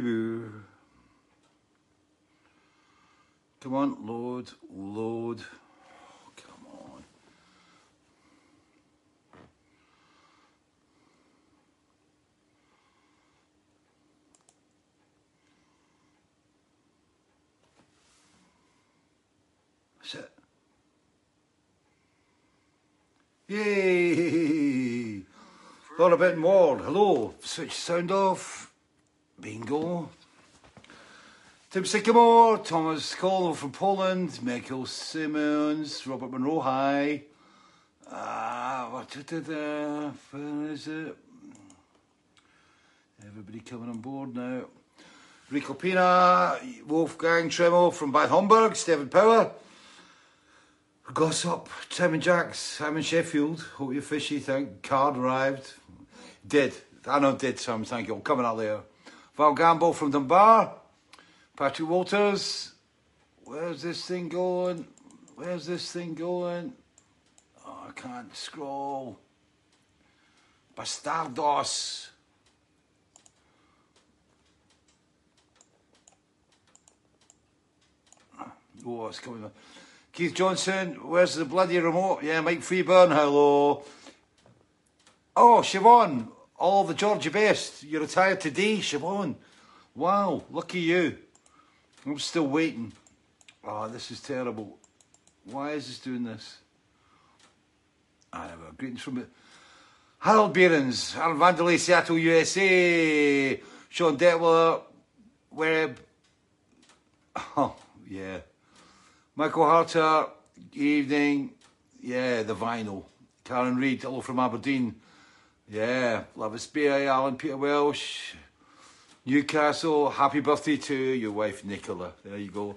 Boo. Come on, load, load. Oh, come on. That's it. Yay! Thought a bit more. Hello. Switch sound off. Bingo. Tim Sycamore, Thomas Colwell from Poland, Michael Simmons, Robert Monroe, hi. Ah, what did uh, where is it? Everybody coming on board now. Rico Pina, Wolfgang Tremel from Bad Homburg, Stephen Power. Gossip, Tim and Jacks, I'm in Sheffield. Hope you're fishy. Thank card arrived. Did. I know did, Sam. Thank you. Coming out there. Val Gamble from Dunbar. Patrick Walters. Where's this thing going? Where's this thing going? Oh, I can't scroll. Bastardos. Oh, it's coming on. Keith Johnson, where's the bloody remote? Yeah, Mike Freeburn, hello. Oh, Siobhan, all the Georgia best. You retired today, Siobhan. Wow, lucky you. I'm still waiting. Oh, this is terrible. Why is this doing this? I have a greetings from it. Harold Behrens, Harold Vanderlei, Seattle, USA. Sean Detwiller, Webb. Oh, yeah. Michael Harter, evening. Yeah, the vinyl. Karen Reid, hello from Aberdeen. Yeah, love Lavis Bay, Alan Peter Welsh. Newcastle, happy birthday to your wife Nicola. There you go.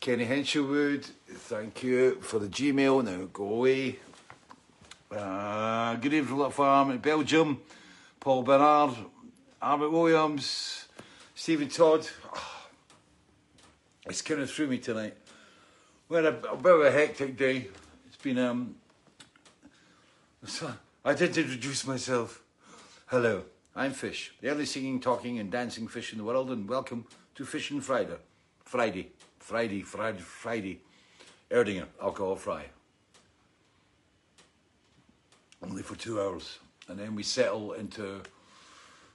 Kenny Henshelwood, thank you for the Gmail. Now go away. Uh, good evening Little Farm in Belgium. Paul Bernard, Albert Williams, Stephen Todd. Oh, it's kind of through me tonight. We had a, a bit of a hectic day. It's been um. I did introduce myself. Hello, I'm Fish, the only singing, talking, and dancing fish in the world, and welcome to Fishing Friday. Friday, Friday, Friday, Friday. Erdinger, Alkoholfrei. Only for two hours, and then we settle into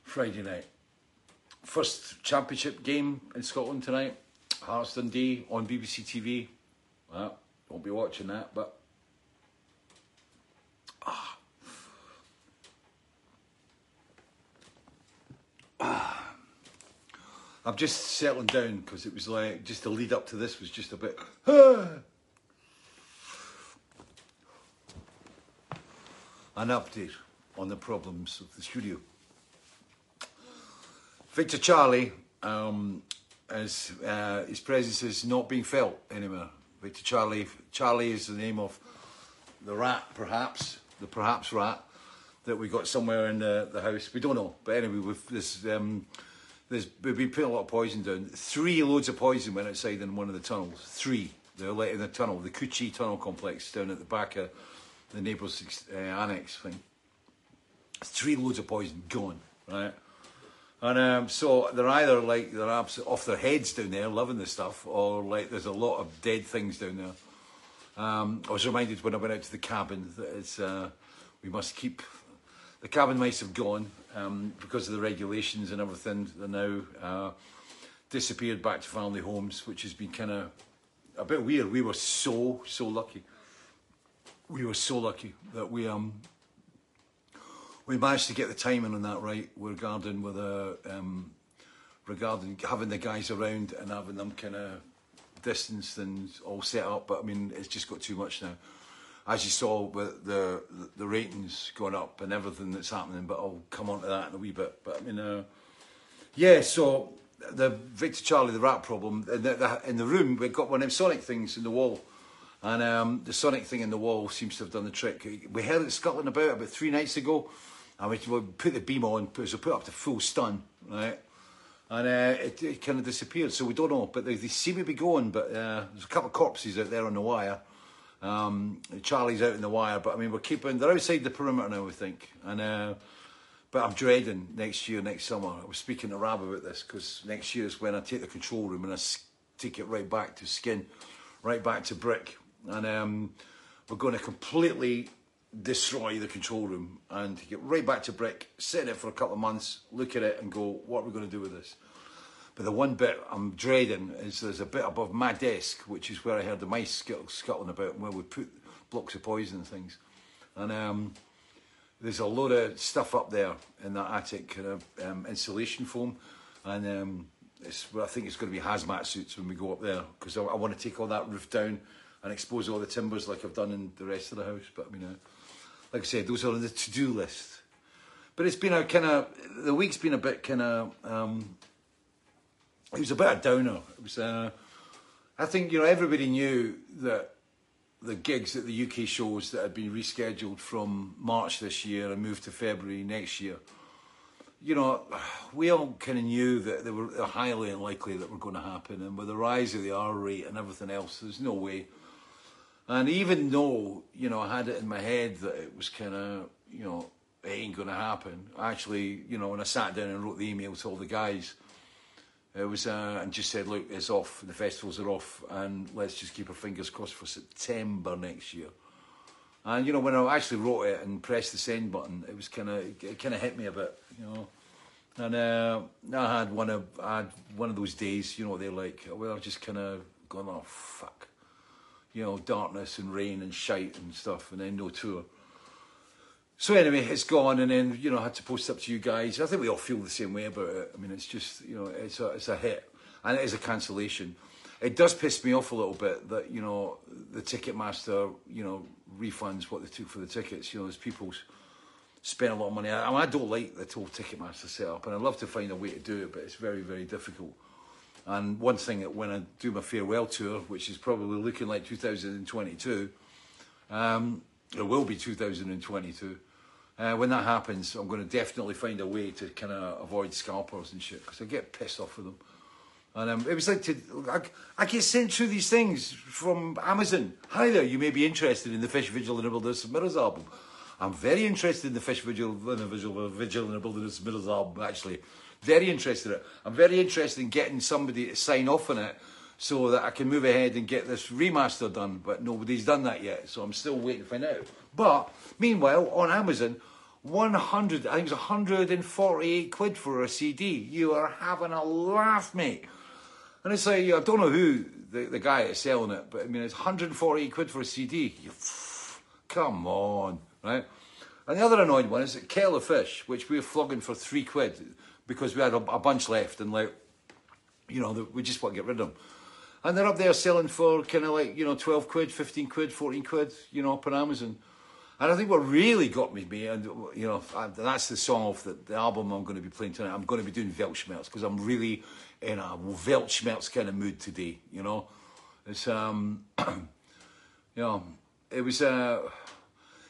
Friday night. First championship game in Scotland tonight. Hearts Dundee on BBC TV. Well, ah, won't be watching that, but ah, I'm just settling down because it was like just the lead up to this was just a bit. An update on the problems of the studio. Victor Charlie, um, as uh, his presence is not being felt anymore. Victor Charlie, Charlie is the name of the rat, perhaps the perhaps rat that we got somewhere in the, the house. We don't know, but anyway, with this. Um, there's, we've been putting a lot of poison down. Three loads of poison went outside in one of the tunnels. Three. They're let in the tunnel, the Cu Chi tunnel complex down at the back of the neighbour's uh, annex thing. Three loads of poison gone, right? And um, so they're either like they're off their heads down there, loving the stuff, or like there's a lot of dead things down there. Um, I was reminded when I went out to the cabin that it's, uh, we must keep the cabin mice have gone um, because of the regulations and everything. They're now uh, disappeared back to family homes, which has been kind of a bit weird. We were so so lucky. We were so lucky that we um we managed to get the timing on that right regarding with a um, regarding having the guys around and having them kind of distanced and all set up. But I mean, it's just got too much now as you saw with the the ratings going up and everything that's happening. But I'll come on to that in a wee bit. But I mean, uh, yeah. So the Victor Charlie the rat problem in the, the, in the room we've got one of them Sonic things in the wall, and um, the Sonic thing in the wall seems to have done the trick. We heard it scuttling about about three nights ago, and we, we put the beam on, put, so put up to full stun, right. And uh, it, it kind of disappeared, so we don't know. But they, they seem to be going. But uh, there's a couple of corpses out there on the wire, um, Charlie's out in the wire, but I mean, we're keeping, they're outside the perimeter now, we think. And, uh, but I'm dreading next year, next summer. I was speaking to Rab about this because next year is when I take the control room and I take it right back to skin, right back to brick, and um, we're going to completely destroy the control room and get right back to brick, sit in it for a couple of months, look at it, and go, what are we going to do with this? But the one bit I'm dreading is there's a bit above my desk, which is where I heard the mice scuttling about, where we put blocks of poison and things. And um, there's a load of stuff up there in that attic, kind of um, insulation foam, and um, I think it's going to be hazmat suits when we go up there because I, I want to take all that roof down and expose all the timbers like I've done in the rest of the house. But I mean, uh, like I said, those are on the to-do list. But it's been a kind of the week's been a bit kind of um, it was a bit of downer. It was uh, I think you know everybody knew that the gigs at the UK shows that had been rescheduled from March this year and moved to February next year. You know, we all kind of knew that they were highly unlikely that were going to happen, and with the rise of the R rate and everything else, there's no way. And even though you know I had it in my head that it was kind of you know it ain't going to happen, actually, you know, when I sat down and wrote the email to all the guys, it was uh, and just said, look, it's off. The festivals are off, and let's just keep our fingers crossed for September next year. And you know, when I actually wrote it and pressed the send button, it was kind of it kind of hit me a bit, you know. And uh, I had one of I had one of those days, you know, they're like, well, I've just kind of gone, oh fuck, you know, darkness and rain and shite and stuff, and then no tour. So anyway, it's gone, and then you know I had to post it up to you guys. I think we all feel the same way about it. I mean, it's just you know it's a it's a hit, and it is a cancellation. It does piss me off a little bit that you know the Ticketmaster you know refunds what they took for the tickets. You know, there's people spend a lot of money. I, I, mean, I don't like the whole Ticketmaster setup, and I'd love to find a way to do it, but it's very very difficult. And one thing that when I do my farewell tour, which is probably looking like 2022, um, it will be 2022. Uh, when that happens, I'm going to definitely find a way to kind of avoid scalpers and shit because I get pissed off with them. And um, it was like to, I, I get sent through these things from Amazon. Hi there, you may be interested in the Fish Vigil in the Wilderness of Mirrors album. I'm very interested in the Fish Vigil in the Vigil, Vigil in the Wilderness of Mirrors album, actually. Very interested in it. I'm very interested in getting somebody to sign off on it so that I can move ahead and get this remaster done. But nobody's done that yet, so I'm still waiting to find out. But meanwhile, on Amazon, 100, I think it's 148 quid for a CD. You are having a laugh, mate. And it's like, I don't know who the, the guy is selling it, but I mean, it's 148 quid for a CD. You, come on, right? And the other annoying one is that Kettle Fish, which we were flogging for three quid because we had a, a bunch left and like, you know, we just want to get rid of them. And they're up there selling for kind of like, you know, 12 quid, 15 quid, 14 quid, you know, up on Amazon. And I think what really got me, me and you know, that's the song off the, the album I'm going to be playing tonight. I'm going to be doing Weltschmerz because I'm really in a Weltschmerz kind of mood today. You know, it's um, you know, it was uh,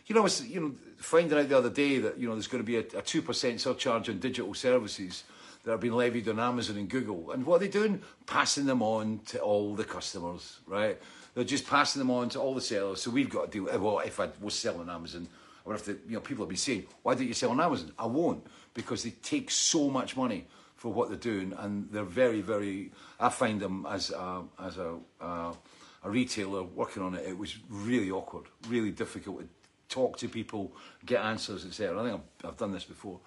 you know, you know finding out the other day that you know there's going to be a two percent surcharge on digital services that are being levied on Amazon and Google. And what are they doing? Passing them on to all the customers, right? They're just passing them on to all the sellers. So we've got to do. Well, if I was selling on Amazon, I would have to. You know, people have been saying, "Why don't you sell on Amazon?" I won't because they take so much money for what they're doing, and they're very, very. I find them as a, as a uh, a retailer working on it. It was really awkward, really difficult to talk to people, get answers, etc. I think I've, I've done this before.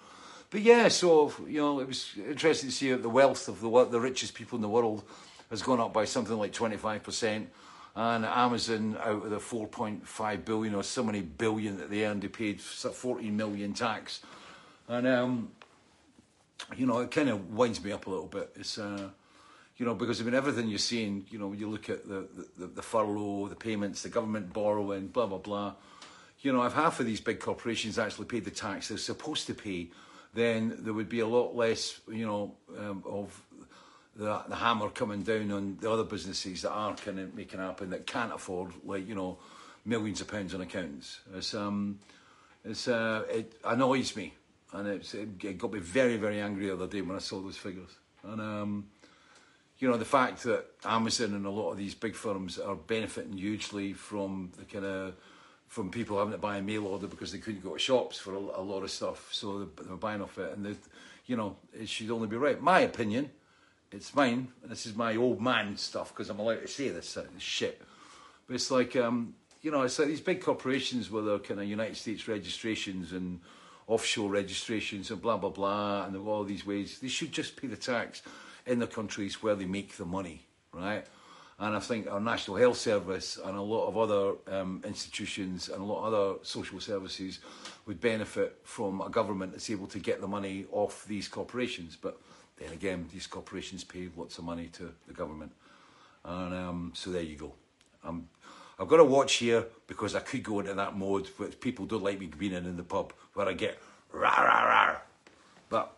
But yeah, so you know, it was interesting to see that the wealth of the the richest people in the world has gone up by something like twenty five percent and Amazon out of the 4.5 billion or so many billion that they earned, they paid 14 million tax, and um, you know it kind of winds me up a little bit. It's uh, you know because I mean everything you're seeing, you know when you look at the, the the furlough, the payments, the government borrowing, blah blah blah. You know, if half of these big corporations actually paid the tax they're supposed to pay, then there would be a lot less, you know, um, of the, the hammer coming down on the other businesses that are kind of making happen that can't afford like you know millions of pounds on accounts. It's um, it's uh, it annoys me, and it's, it, got me very very angry the other day when I saw those figures. And um, you know the fact that Amazon and a lot of these big firms are benefiting hugely from the kind of from people having to buy a mail order because they couldn't go to shops for a, a lot of stuff, so they, they were buying off it, and they, you know, it should only be right. My opinion, it's mine, this is my old man stuff because I'm allowed to say this, this shit. But it's like, um, you know, it's like these big corporations with their kind of United States registrations and offshore registrations and blah blah blah, and all these ways. They should just pay the tax in the countries where they make the money, right? And I think our National Health Service and a lot of other um, institutions and a lot of other social services would benefit from a government that's able to get the money off these corporations. But then again, these corporations pay lots of money to the government. And um, so there you go. Um, I've got to watch here because I could go into that mode, but people don't like me being in, in the pub where I get rah rah rah. But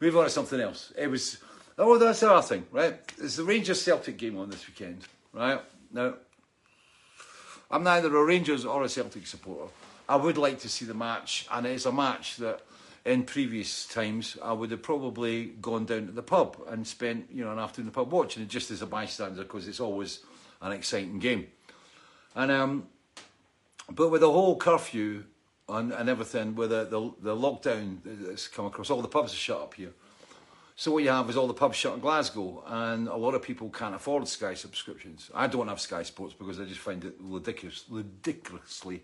move on to something else. It was Oh, that's the other thing, right? There's the Rangers Celtic game on this weekend, right? Now, I'm neither a Rangers or a Celtic supporter. I would like to see the match, and it's a match that in previous times I would have probably gone down to the pub and spent, you know, an afternoon in the pub watching it just as a bystander because it's always an exciting game. And um, but with the whole curfew and, and everything, with the, the the lockdown that's come across, all the pubs are shut up here. So what you have is all the pubs shut in Glasgow, and a lot of people can't afford Sky subscriptions. I don't have Sky Sports because I just find it ludicrous, ludicrously,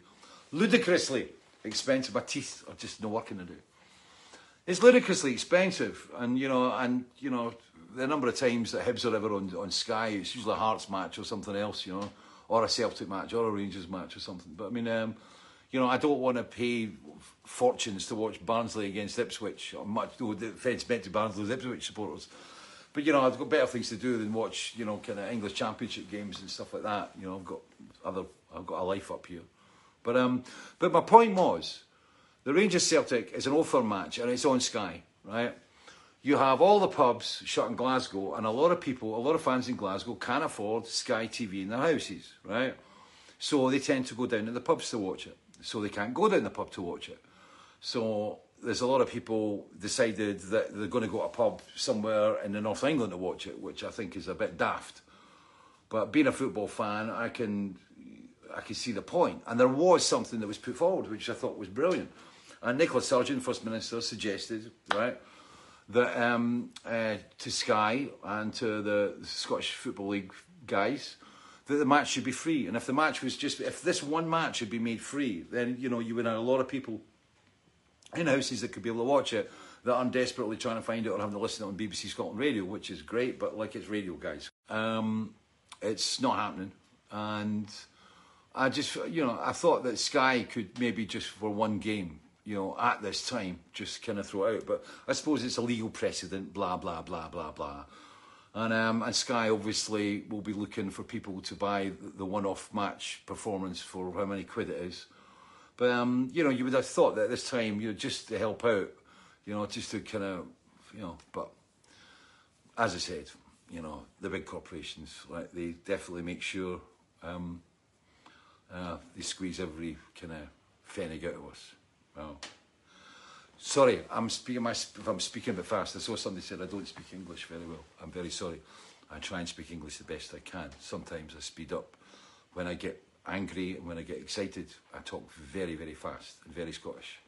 ludicrously expensive. My teeth are just no working to do. It's ludicrously expensive, and you know, and you know, the number of times that Hibs are ever on on Sky, it's usually a Hearts match or something else, you know, or a Celtic match or a Rangers match or something. But I mean, um, you know, I don't want to pay fortunes to watch Barnsley against Ipswich. Or much, though the offence meant to Barnsley's Ipswich supporters. But you know, I've got better things to do than watch, you know, kind of English Championship games and stuff like that. You know, I've got other, I've got a life up here. But um, but my point was, the Rangers Celtic is an offer match and it's on Sky, right? You have all the pubs shut in Glasgow, and a lot of people, a lot of fans in Glasgow can't afford Sky TV in their houses, right? So they tend to go down to the pubs to watch it. So they can't go down the pub to watch it. So there's a lot of people decided that they're going to go to a pub somewhere in the North England to watch it, which I think is a bit daft. But being a football fan, I can I can see the point. And there was something that was put forward, which I thought was brilliant. And Nicola Sturgeon, First Minister, suggested, right, that um, uh, to Sky and to the Scottish Football League guys that the match should be free. And if the match was just, if this one match had been made free, then, you know, you would have a lot of people in houses that could be able to watch it that aren't desperately trying to find it or having to listen to it on BBC Scotland Radio, which is great, but like it's radio, guys. Um, it's not happening. And I just, you know, I thought that Sky could maybe just for one game, you know, at this time, just kind of throw it out. But I suppose it's a legal precedent, blah, blah, blah, blah, blah. And, um, and Sky obviously will be looking for people to buy the one-off match performance for how many quid it is. But um, you know, you would have thought that at this time, you know, just to help out, you know, just to kind of, you know. But as I said, you know, the big corporations, like they definitely make sure um, uh, they squeeze every kind of pfennig out of us. Sorry, I'm speaking. My, if I'm speaking a bit fast, I saw somebody said I don't speak English very well. I'm very sorry. I try and speak English the best I can. Sometimes I speed up when I get angry and when I get excited, I talk very, very fast and very Scottish.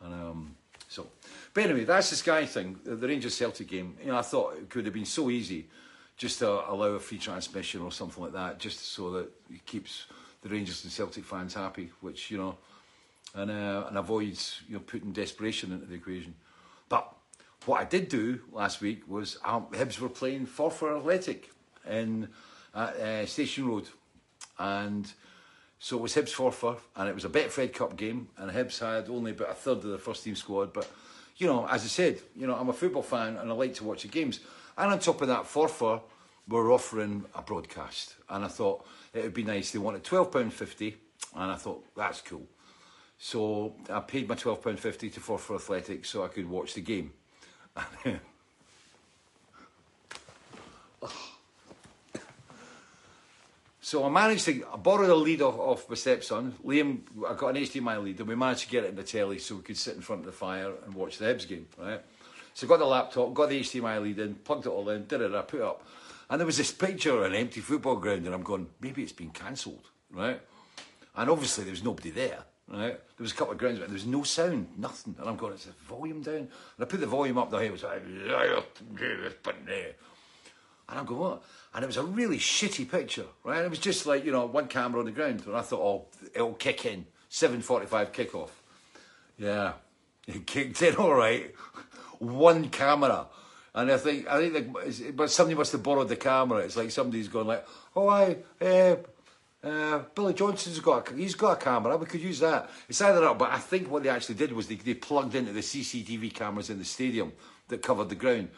And um, so, but anyway, that's the Sky thing. The, the Rangers Celtic game. You know, I thought it could have been so easy just to allow a free transmission or something like that, just so that it keeps the Rangers and Celtic fans happy, which you know, and uh, and avoids you know putting desperation into the equation. But what I did do last week was um, Hibs were playing Forfar Athletic in uh, uh, Station Road, and so it was Hibs Forfar, and it was a Betfred Cup game, and Hibs had only about a third of the first team squad. But, you know, as I said, you know, I'm a football fan and I like to watch the games. And on top of that, Forfar were offering a broadcast. And I thought it would be nice. They wanted £12.50, and I thought, that's cool. So I paid my £12.50 to Forfar Athletics so I could watch the game. So I managed to I borrow the lead off, off my stepson. Liam, I got an HDMI lead and we managed to get it in the telly so we could sit in front of the fire and watch the Hibs game, right? So I got the laptop, got the HDMI lead in, plugged it all in, did it, I put it up. And there was this picture of an empty football ground and I'm going, maybe it's been cancelled, right? and obviously there was nobody there. Right, there was a couple of grounds, but there was no sound, nothing. And I'm going, it's the volume down. And I put the volume up, the head was like, and I'm going, what? And it was a really shitty picture, right? It was just like, you know, one camera on the ground. And I thought, oh, it'll kick in. 7.45 kickoff. Yeah, it kicked in all right. one camera. And I think, I think, like, but somebody must have borrowed the camera. It's like somebody's going like, oh, I, uh, uh, Billy Johnson's got, a, he's got a camera. We could use that. It's either that, but I think what they actually did was they, they plugged into the CCTV cameras in the stadium that covered the ground,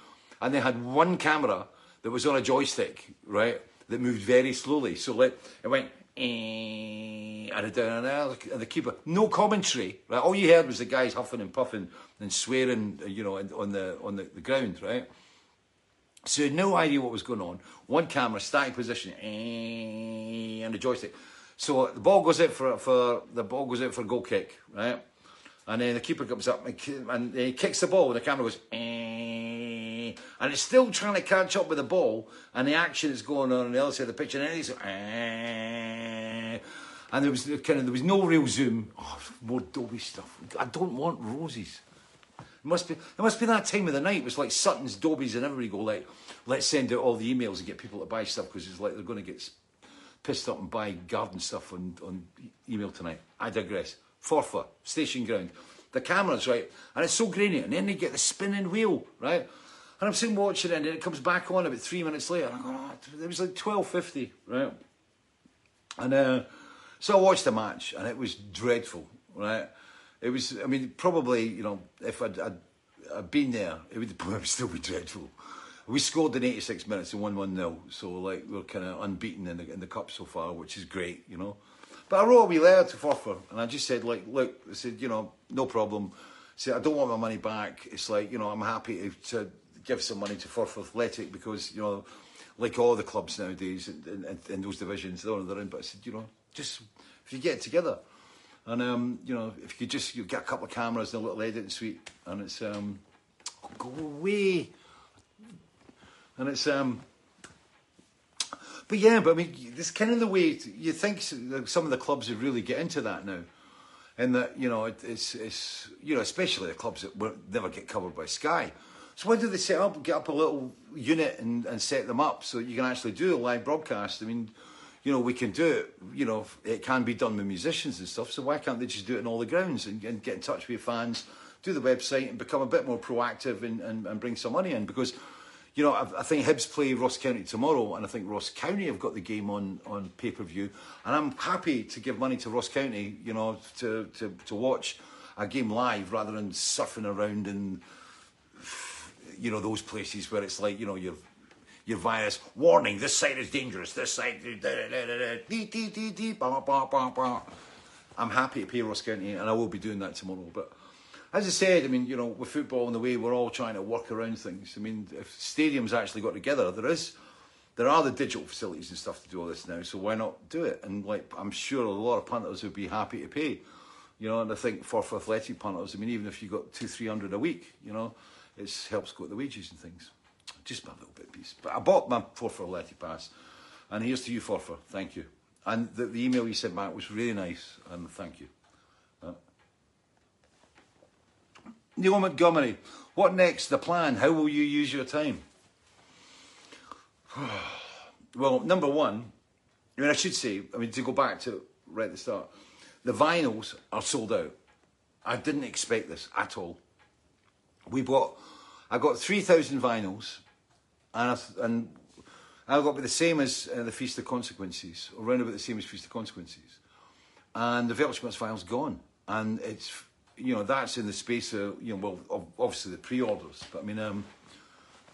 and they had one camera that was on a joystick, right, that moved very slowly. So like, it went. Eh, and and the keeper, no commentary. Right, all you heard was the guys huffing and puffing and swearing, you know, on the on the, the ground, right. So no idea what was going on. One camera, static position, eh, and the joystick. So the ball goes out for for the ball goes out for a goal kick, right? And then the keeper comes up and, and he kicks the ball, and the camera goes, eh, and it's still trying to catch up with the ball, and the action is going on on the other side of the pitch, and then he's, eh, and there was kind of there was no real zoom. Oh, more Dolby stuff. I don't want roses. It must be it must be that time of the night. It was like Sutton's, Dobies, and everybody go like, let's send out all the emails and get people to buy stuff because it's like they're going to get pissed up and buy garden stuff on, on email tonight. I digress. Forfar, station ground. The camera's right, and it's so grainy, and then they get the spinning wheel, right? And I'm sitting watching it, and then it comes back on about three minutes later. And I go, oh, it was like twelve fifty, right? And uh, so I watched the match, and it was dreadful, right? It was, I mean, probably, you know, if I'd, I'd, I'd been there, it would, it would still be dreadful. We scored in 86 minutes and 1 1 0. So, like, we're kind of unbeaten in the, in the cup so far, which is great, you know. But I wrote a wee letter to Forfar and I just said, like, look, I said, you know, no problem. I said, I don't want my money back. It's like, you know, I'm happy to, to give some money to Forfar Athletic because, you know, like all the clubs nowadays in, in, in those divisions, they're, they're in. But I said, you know, just if you get together, and um, you know, if you could just you get a couple of cameras and a little editing suite, and it's um, go away, and it's um, but yeah, but I mean, this kind of the way you think some of the clubs would really get into that now, and that you know it, it's it's you know especially the clubs that never get covered by Sky. So why do they set up, get up a little unit and, and set them up so you can actually do a live broadcast? I mean, you know, we can do it, you know, it can be done with musicians and stuff, so why can't they just do it in all the grounds and, and get in touch with your fans, do the website and become a bit more proactive and, and, and bring some money in? Because, you know, I, I, think Hibs play Ross County tomorrow, and I think Ross County have got the game on, on pay per view, and I'm happy to give money to Ross County, you know, to, to, to watch a game live rather than surfing around in, you know, those places where it's like, you know, you're your virus. Warning, this site is dangerous. This site. I'm happy to pay Ross County, and I will be doing that tomorrow. But as I said, I mean, you know, with football and the way we're all trying to work around things. I mean, if stadiums actually got together, there is, there are the digital facilities and stuff to do all this now. So why not do it? And like, I'm sure a lot of punters would be happy to pay. You know, and I think for, for athletic punters, I mean, even if you got two, three hundred a week, you know, it helps go to the wages and things just my little bit piece. But I bought my Forfar Letty Pass, and here's to you, Forfar. Thank you. And the, the, email you sent back was really nice, and thank you. Uh, Neil Montgomery, what next? The plan? How will you use your time? well, number one, I mean, I should say, I mean, to go back to right at the start, the vinyls are sold out. I didn't expect this at all. We bought, I got 3,000 vinyls and I, and I got be the same as uh, the Feast of Consequences, or around about the same as Feast of Consequences, and the Weltschmerz file's gone, and it's you know that's in the space of you know well obviously the pre-orders, but I mean um,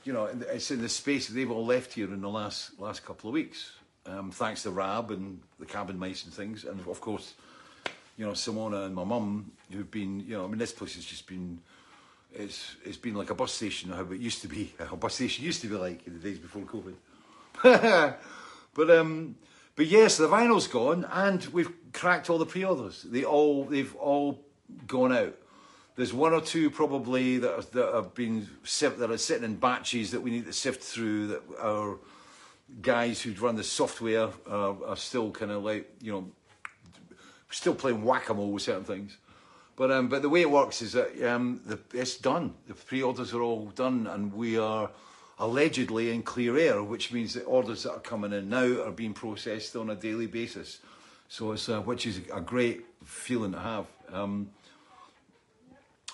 you know it's in the space they've all left here in the last last couple of weeks, um, thanks to Rab and the cabin mice and things, and of course you know Simona and my mum who've been you know I mean this place has just been it's it's been like a bus station how it used to be. A bus station used to be like in the days before COVID. but um, but yes, the vinyl's gone, and we've cracked all the pre-orders. They all they've all gone out. There's one or two probably that are, that have been that are sitting in batches that we need to sift through. That our guys who run the software are, are still kind of like you know still playing whack-a-mole with certain things. But um, but the way it works is that um, the, it's done. The pre-orders are all done, and we are allegedly in clear air, which means that orders that are coming in now are being processed on a daily basis. So it's uh, which is a great feeling to have. Um,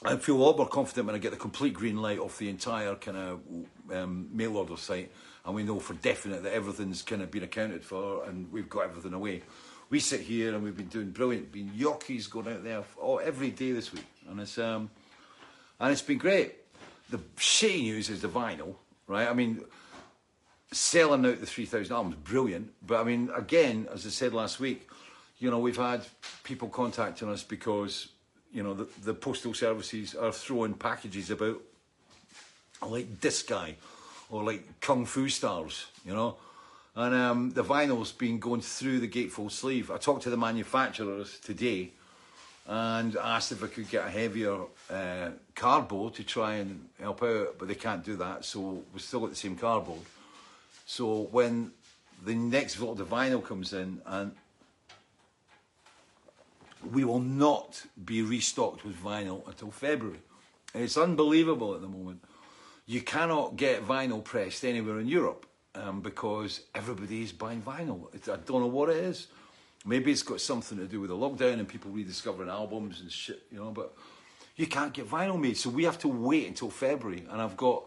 I feel a lot more confident when I get the complete green light off the entire kind of um, mail order site, and we know for definite that everything's kind of been accounted for, and we've got everything away. We sit here and we've been doing brilliant, been yockeys going out there oh, every day this week, and it's um, and it's been great. The shitty news is the vinyl, right? I mean, selling out the 3,000 albums, brilliant. But I mean, again, as I said last week, you know, we've had people contacting us because, you know, the, the postal services are throwing packages about like this guy or like Kung Fu stars, you know. And um, the vinyl's been going through the gatefold sleeve. I talked to the manufacturers today and asked if I could get a heavier uh, cardboard to try and help out, but they can't do that, so we've still got the same cardboard. So when the next vault of vinyl comes in, and we will not be restocked with vinyl until February. It's unbelievable at the moment. You cannot get vinyl pressed anywhere in Europe um, because everybody is buying vinyl. I don't know what it is. Maybe it's got something to do with the lockdown and people rediscovering albums and shit, you know, but you can't get vinyl made. So we have to wait until February. And I've got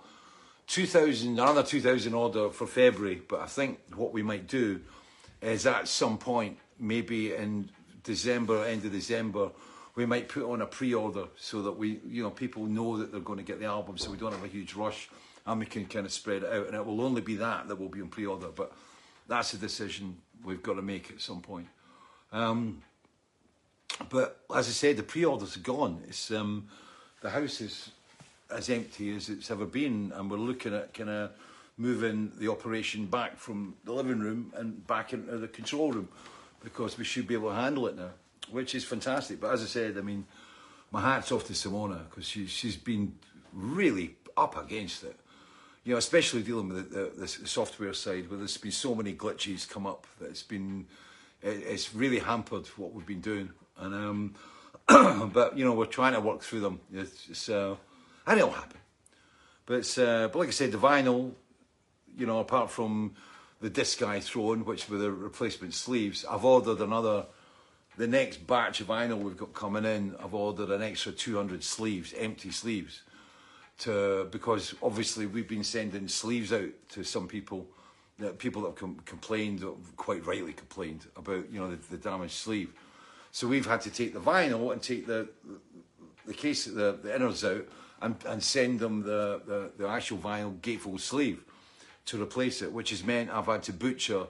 2,000, another 2,000 order for February. But I think what we might do is at some point, maybe in December, end of December, we might put on a pre-order so that we, you know, people know that they're going to get the album, so we don't have a huge rush, and we can kind of spread it out. And it will only be that that will be on pre-order, but that's a decision we've got to make at some point. Um, but as I said, the pre-orders are gone. It's um, the house is as empty as it's ever been, and we're looking at kind of moving the operation back from the living room and back into the control room because we should be able to handle it now, which is fantastic. But as I said, I mean, my hat's off to Simona because she, she's been really up against it. You know, especially dealing with the, the, the software side, where there's been so many glitches come up that it's been it's really hampered what we've been doing. And um, but you know we're trying to work through them. It's, it's uh, and it'll happen. But it's, uh, but like I said, the vinyl, you know, apart from the disc I thrown, which were the replacement sleeves, I've ordered another. The next batch of vinyl we've got coming in, I've ordered an extra 200 sleeves, empty sleeves, to because obviously we've been sending sleeves out to some people that people that have com- complained, quite rightly complained about, you know, the, the, damaged sleeve. So we've had to take the vinyl and take the the case, the, the inners out, and, and send them the, the, the actual vinyl gatefold sleeve to replace it, which has meant I've had to butcher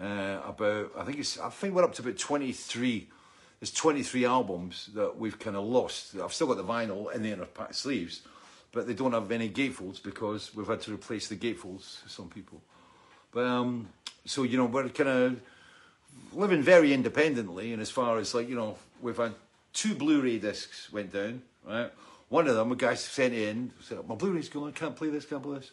uh, about, I think it's, I think we're up to about 23. There's 23 albums that we've kind of lost. I've still got the vinyl in the inner pack sleeves, but they don't have any gatefolds because we've had to replace the gatefolds some people. But um, so you know, we're kind of living very independently, and as far as like you know, we've had two Blu-ray discs went down. Right, one of them, a guy sent in, said, "My Blu-ray's gone, I can't play this, can't play this."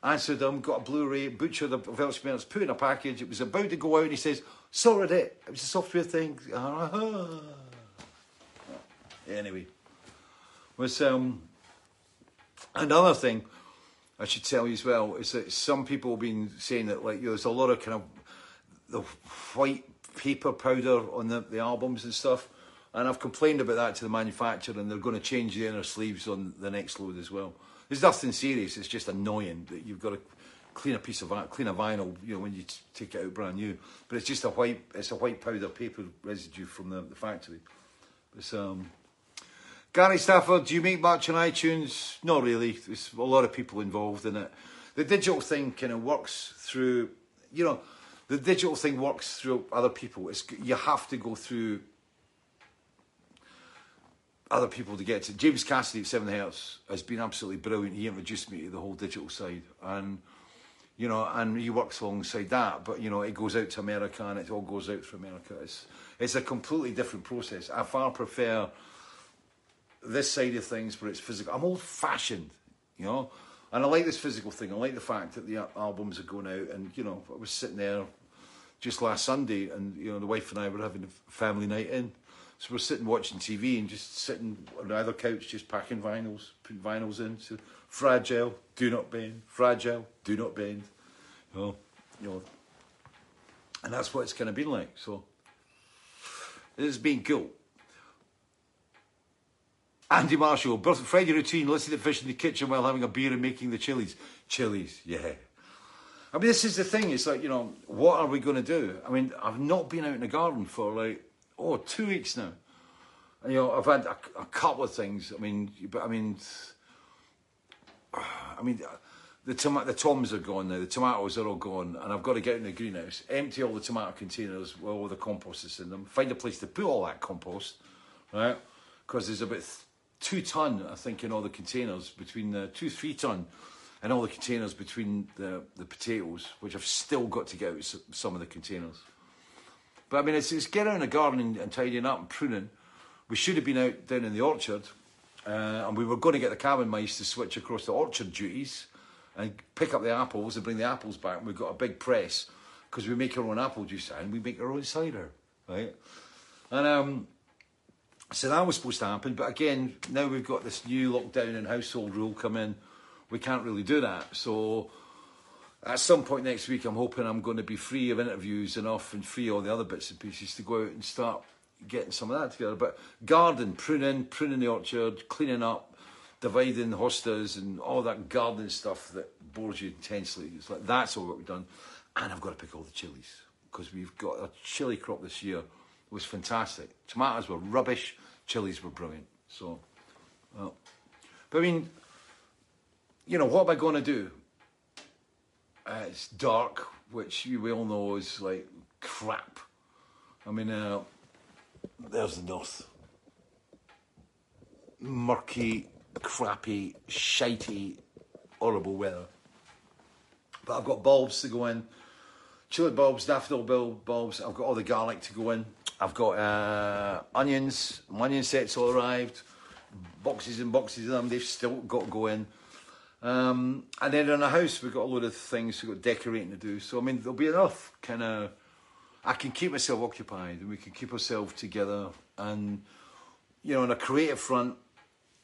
Answered them, got a Blu-ray, butcher the Weltschmerz, put in a package. It was about to go out, and he says, "Sorted it. It was a software thing." anyway, was um another thing I should tell you as well is that some people have been saying that like you know, there's a lot of kind of the white paper powder on the, the albums and stuff. And I've complained about that to the manufacturer, and they're going to change the inner sleeves on the next load as well. There's nothing serious. It's just annoying that you've got to clean a piece of clean a vinyl, you know, when you take it out brand new. But it's just a white, it's a white powder paper residue from the, the factory. It's um, Gary Stafford, do you make much on iTunes? Not really. There's a lot of people involved in it. The digital thing kind of works through, you know, the digital thing works through other people. It's you have to go through other people to get to. James Cassidy at Seven Hertz has been absolutely brilliant. He introduced me to the whole digital side, and you know, and he works alongside that. But you know, it goes out to America, and it all goes out from America. It's it's a completely different process. I far prefer this side of things where it's physical. I'm old fashioned, you know, and I like this physical thing. I like the fact that the albums are going out, and you know, I was sitting there just last Sunday, and you know the wife and I were having a family night in. So we're sitting watching TV and just sitting on either couch, just packing vinyls, putting vinyls in. So fragile, do not bend. Fragile, do not bend. You know, you know, and that's what it's kind of been like. So it's been cool. Andy Marshall, Friday routine, listen to fish in the kitchen while having a beer and making the chilies. Chilies, yeah. I mean, this is the thing. It's like, you know, what are we going to do? I mean, I've not been out in the garden for like, oh, two weeks now. And, you know, I've had a, a couple of things. I mean, but I mean, I mean, uh, the toma- the toms are gone now. The tomatoes are all gone, and I've got to get in the greenhouse, empty all the tomato containers with all the compost that's in them, find a place to put all that compost, right? Because there's about two ton, I think, in all the containers between the two, three ton, and all the containers between the the potatoes, which I've still got to get out some of the containers. But I mean, it's, it's getting in the garden and, and tidying up and pruning. We should have been out down in the orchard, uh, and we were going to get the cabin mice to switch across the orchard duties and pick up the apples and bring the apples back. And we've got a big press because we make our own apple juice and we make our own cider, right? And um, so that was supposed to happen, but again, now we've got this new lockdown and household rule come in. We can't really do that. So at some point next week, I'm hoping I'm going to be free of interviews and off and free all the other bits and pieces to go out and start getting some of that together. But garden, pruning, pruning the orchard, cleaning up, dividing the hostas and all that gardening stuff that bores you intensely. It's like that's all what we've done. And I've got to pick all the chilies because we've got a chili crop this year. It was fantastic. Tomatoes were rubbish, chilies were brilliant. So, well, but I mean, you know, what am I going to do? Uh, it's dark, which you all know is like crap. I mean, uh, there's the north. Murky, crappy, shitey, horrible weather. But I've got bulbs to go in. Chilli bulbs, daffodil bulbs. I've got all the garlic to go in. I've got uh, onions. My onion sets all arrived. Boxes and boxes of them. They've still got to go in. Um, and then in the house, we've got a load of things. We've got decorating to do. So, I mean, there'll be enough kind of. I can keep myself occupied and we can keep ourselves together. And, you know, on a creative front,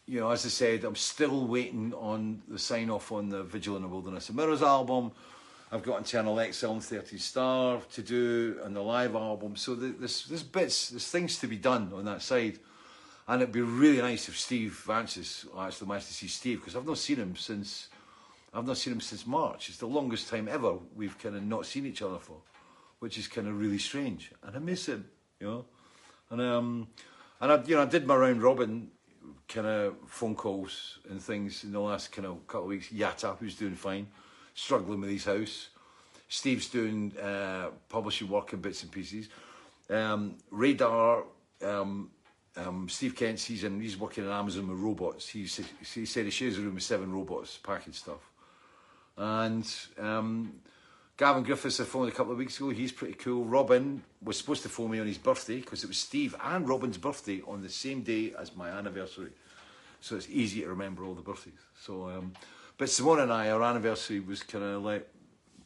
you know, as I said, I'm still waiting on the sign off on the Vigil in the Wilderness of Mirrors album. I've got Internal Exile and 30 Star to do and the live album. So there's, there's bits, there's things to be done on that side. And it'd be really nice if Steve Vantsis actually managed to see Steve because I've not seen him since I've not seen him since March. It's the longest time ever we've kind of not seen each other for, which is kind of really strange. And I miss him, you know. And um, and I you know I did my round robin kind of phone calls and things in the last kind of couple of weeks. Yatta, who's doing fine, struggling with his house. Steve's doing uh, publishing work in bits and pieces. Um, Radar, um, um, Steve Kent, he's in, he's working in Amazon with robots. He, said- he said he shares a room with seven robots packing stuff. And um, Gavin Griffiths, I phoned a couple of weeks ago. He's pretty cool. Robin was supposed to phone me on his birthday because it was Steve and Robin's birthday on the same day as my anniversary. So it's easy to remember all the birthdays. So, um, but Simona and I, our anniversary was kind of like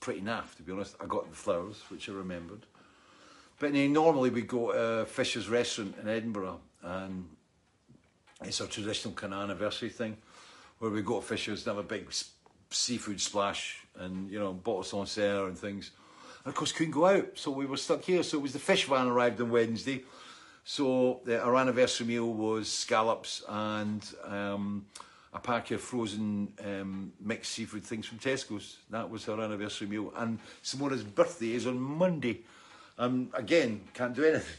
pretty naff, to be honest. I got the flowers, which I remembered. But then normally we go to Fisher's Restaurant in Edinburgh, and it's a traditional kind of anniversary thing where we go to Fisher's and have a big seafood splash and, you know, bottles on sale and things. And of course, couldn't go out, so we were stuck here. So it was the fish van arrived on Wednesday. So the, our anniversary meal was scallops and um, a pack of frozen um, mixed seafood things from Tesco's. That was our anniversary meal. And Simona's birthday is on Monday. Um, again, can't do anything.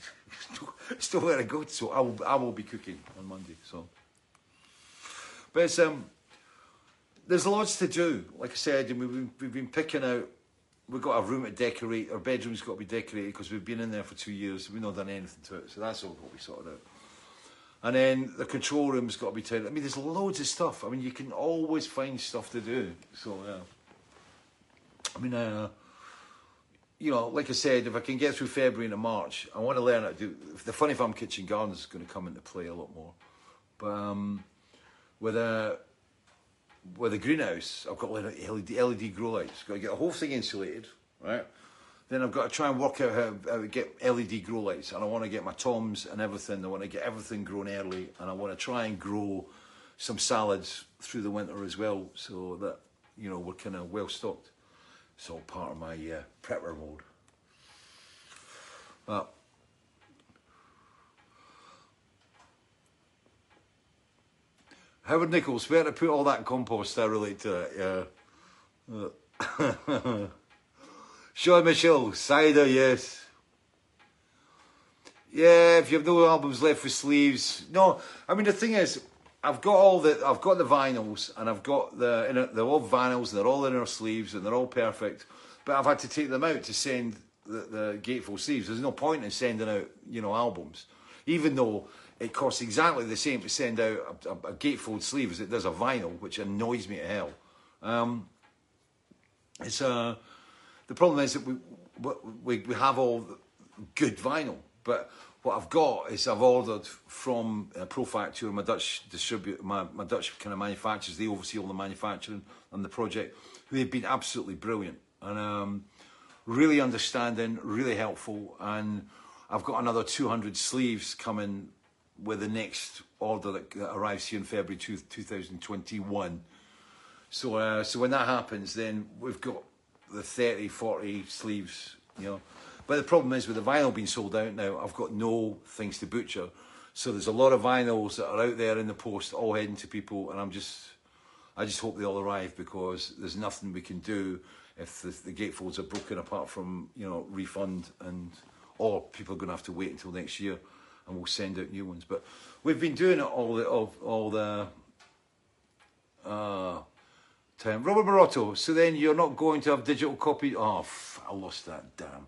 Still where I go. So I will, I will be cooking on Monday. So, but um, there's lots to do. Like I said, and we've been, we've been picking out. We've got a room to decorate. Our bedroom's got to be decorated because we've been in there for two years. We've not done anything to it. So that's all what we sorted out. And then the control room's got to be tidy. I mean, there's loads of stuff. I mean, you can always find stuff to do. So yeah. I mean, uh, you know, like I said, if I can get through February into March, I want to learn how to do. The Funny Farm Kitchen Gardens is going to come into play a lot more. But um, with a with a greenhouse, I've got LED, LED grow lights. Got to get the whole thing insulated, right? Then I've got to try and work out how, how to get LED grow lights, and I want to get my toms and everything. I want to get everything grown early, and I want to try and grow some salads through the winter as well, so that you know we're kind of well stocked. It's all part of my uh, prepper mode. But Howard Nichols, where to put all that compost? I relate to it. Yeah. Sean Michelle, cider, yes. Yeah, if you have no albums left for sleeves, no. I mean, the thing is, I've got all the, I've got the vinyls, and I've got the, they're all vinyls, and they're all in our sleeves, and they're all perfect. But I've had to take them out to send the, the gatefold sleeves. There's no point in sending out, you know, albums, even though it costs exactly the same to send out a, a, a gatefold sleeve as it does a vinyl, which annoys me to hell. Um, it's uh, the problem is that we, we we have all good vinyl, but what I've got is I've ordered from uh, Profacture, my Dutch distributor, my, my Dutch kind of manufacturers. They oversee all the manufacturing on the project, who have been absolutely brilliant and um, really understanding, really helpful. And I've got another 200 sleeves coming with the next order that, that arrives here in February two, 2021. So, uh, so when that happens, then we've got the 30, 40 sleeves, you know. But the problem is with the vinyl being sold out now, I've got no things to butcher. So there's a lot of vinyls that are out there in the post, all heading to people, and I'm just, I just hope they all arrive because there's nothing we can do if the, the gatefolds are broken apart from you know refund and or people are going to have to wait until next year and we'll send out new ones. But we've been doing it all the all, all the uh, time. Robert Marotto. So then you're not going to have digital copy. Oh, I lost that. Damn.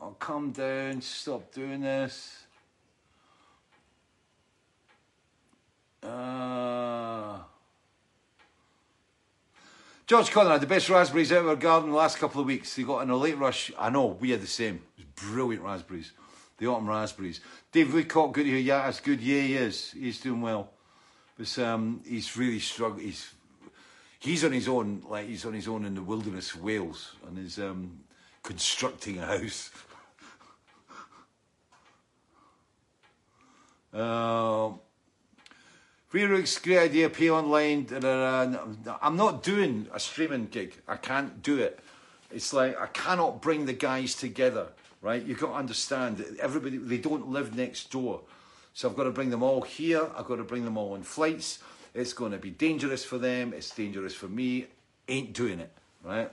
I'll oh, come down. Stop doing this. Uh, George Conrad, the best raspberries out of our garden the last couple of weeks. They got in a late rush. I know, we had the same. It was brilliant raspberries the autumn raspberries. Dave Woodcock, good to hear. Yeah, that's good. Yeah, he is. He's doing well. But um, he's really struggling. He's he's on his own, like he's on his own in the wilderness of Wales, and is um, constructing a house. uh, Rerook's great idea. Pay online. Da, da, da. I'm not doing a streaming gig. I can't do it. It's like I cannot bring the guys together right? You've got to understand that everybody, they don't live next door. So I've got to bring them all here. I've got to bring them all on flights. It's going to be dangerous for them. It's dangerous for me. Ain't doing it, right?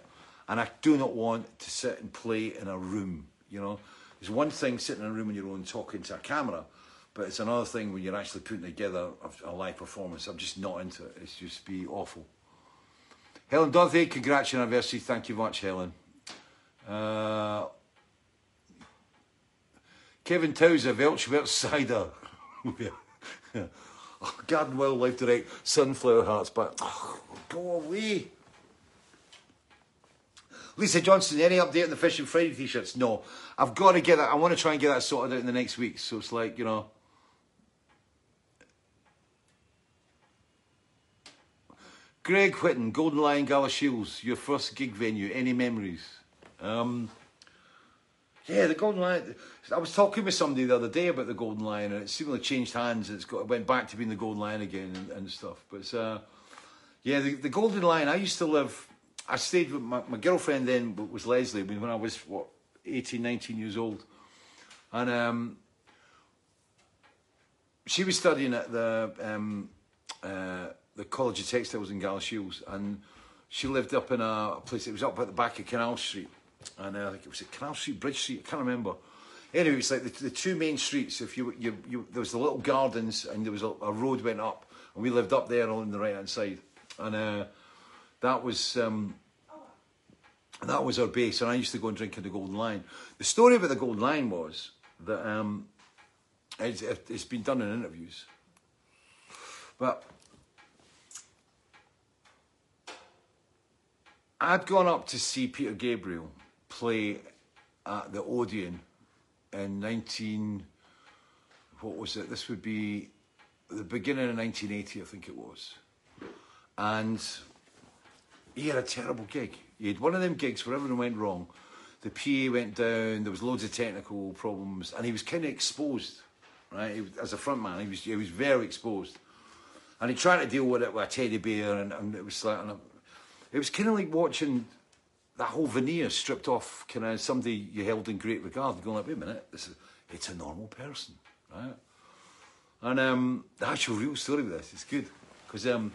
And I do not want to sit and play in a room, you know. There's one thing sitting in a room on your own talking to a camera, but it's another thing when you're actually putting together a, live performance. I'm just not into it. It's just be awful. Helen Dorothy, congrats on. Thank you much, Helen. Uh, Kevin Towser, Welchwert cider. oh, Garden Wildlife Direct, sunflower hearts, but oh, go away. Lisa Johnson, any update on the Fishing Friday t-shirts? No. I've got to get that. I want to try and get that sorted out in the next week. So it's like, you know. Greg Whitten, Golden Lion Galashiels, your first gig venue. Any memories? Um, yeah, the Golden Lion. I was talking with somebody the other day about the Golden Lion, and it seemingly changed hands. It's got it went back to being the Golden Lion again and, and stuff. But uh, yeah, the, the Golden Lion. I used to live. I stayed with my, my girlfriend then was Leslie when I was what 18, 19 years old, and um, she was studying at the um, uh, the College of Textiles in Galashiels, and she lived up in a place. It was up at the back of Canal Street and uh, I think it was a Canal Street, Bridge Street, I can't remember. Anyway, it's like the, the two main streets. If you, you, you, there was the little gardens, and there was a, a road went up, and we lived up there on the right hand side, and uh, that was um, that was our base. And I used to go and drink in the Golden Lion. The story about the Golden Lion was that um, it's, it's been done in interviews, but I'd gone up to see Peter Gabriel play at the Odeon in 19. What was it? This would be the beginning of 1980, I think it was. And he had a terrible gig. He had one of them gigs where everything went wrong. the PA went down. There was loads of technical problems, and he was kind of exposed, right? Was, as a front man, he was he was very exposed, and he tried to deal with it with a teddy bear, and, and it was like, it was kind of like watching that whole veneer stripped off, kind of somebody you held in great regard, going like, wait a minute, this is, it's a normal person, right? And um, the actual real story with this is good because um,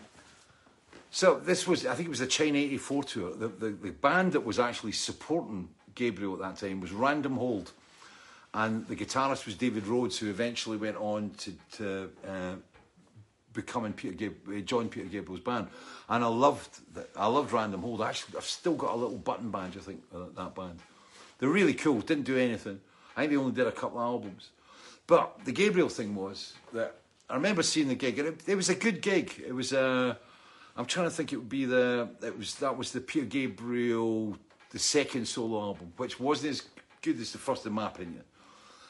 so this was, I think it was the China '84 tour. The, the the band that was actually supporting Gabriel at that time was Random Hold, and the guitarist was David Rhodes, who eventually went on to to uh, becoming Peter Gab- uh, Peter Gabriel's band. And I loved that. I loved Random Hold. Actually, I've still got a little button badge. I think uh, that band. They're really cool. Didn't do anything. I think they only did a couple of albums. But the Gabriel thing was that I remember seeing the gig, and it, it was a good gig. It was. Uh, I'm trying to think. It would be the. It was that was the Peter Gabriel, the second solo album, which wasn't as good as the first, in my opinion.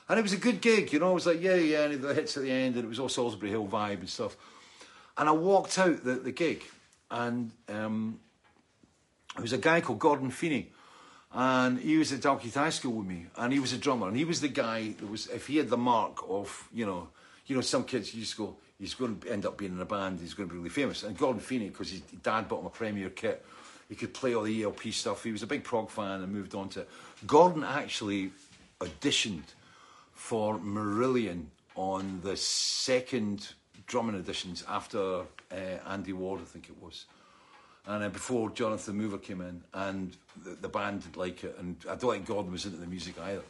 And it was a good gig, you know. It was like yeah, yeah, and the hits at the end, and it was all Solsbury Hill vibe and stuff. And I walked out the, the gig, and um, there was a guy called Gordon Feeney, and he was at Dalkeith High School with me, and he was a drummer, and he was the guy that was if he had the mark of you know, you know, some kids used to go, he's going to end up being in a band, he's going to be really famous, and Gordon Feeney because his dad bought him a Premier kit, he could play all the ELP stuff. He was a big prog fan and moved on to. Gordon actually auditioned for Marillion on the second drumming auditions after uh, Andy Ward, I think it was. And uh, before Jonathan Mover came in, and the, the band didn't like it, and I don't think Gordon was into the music either.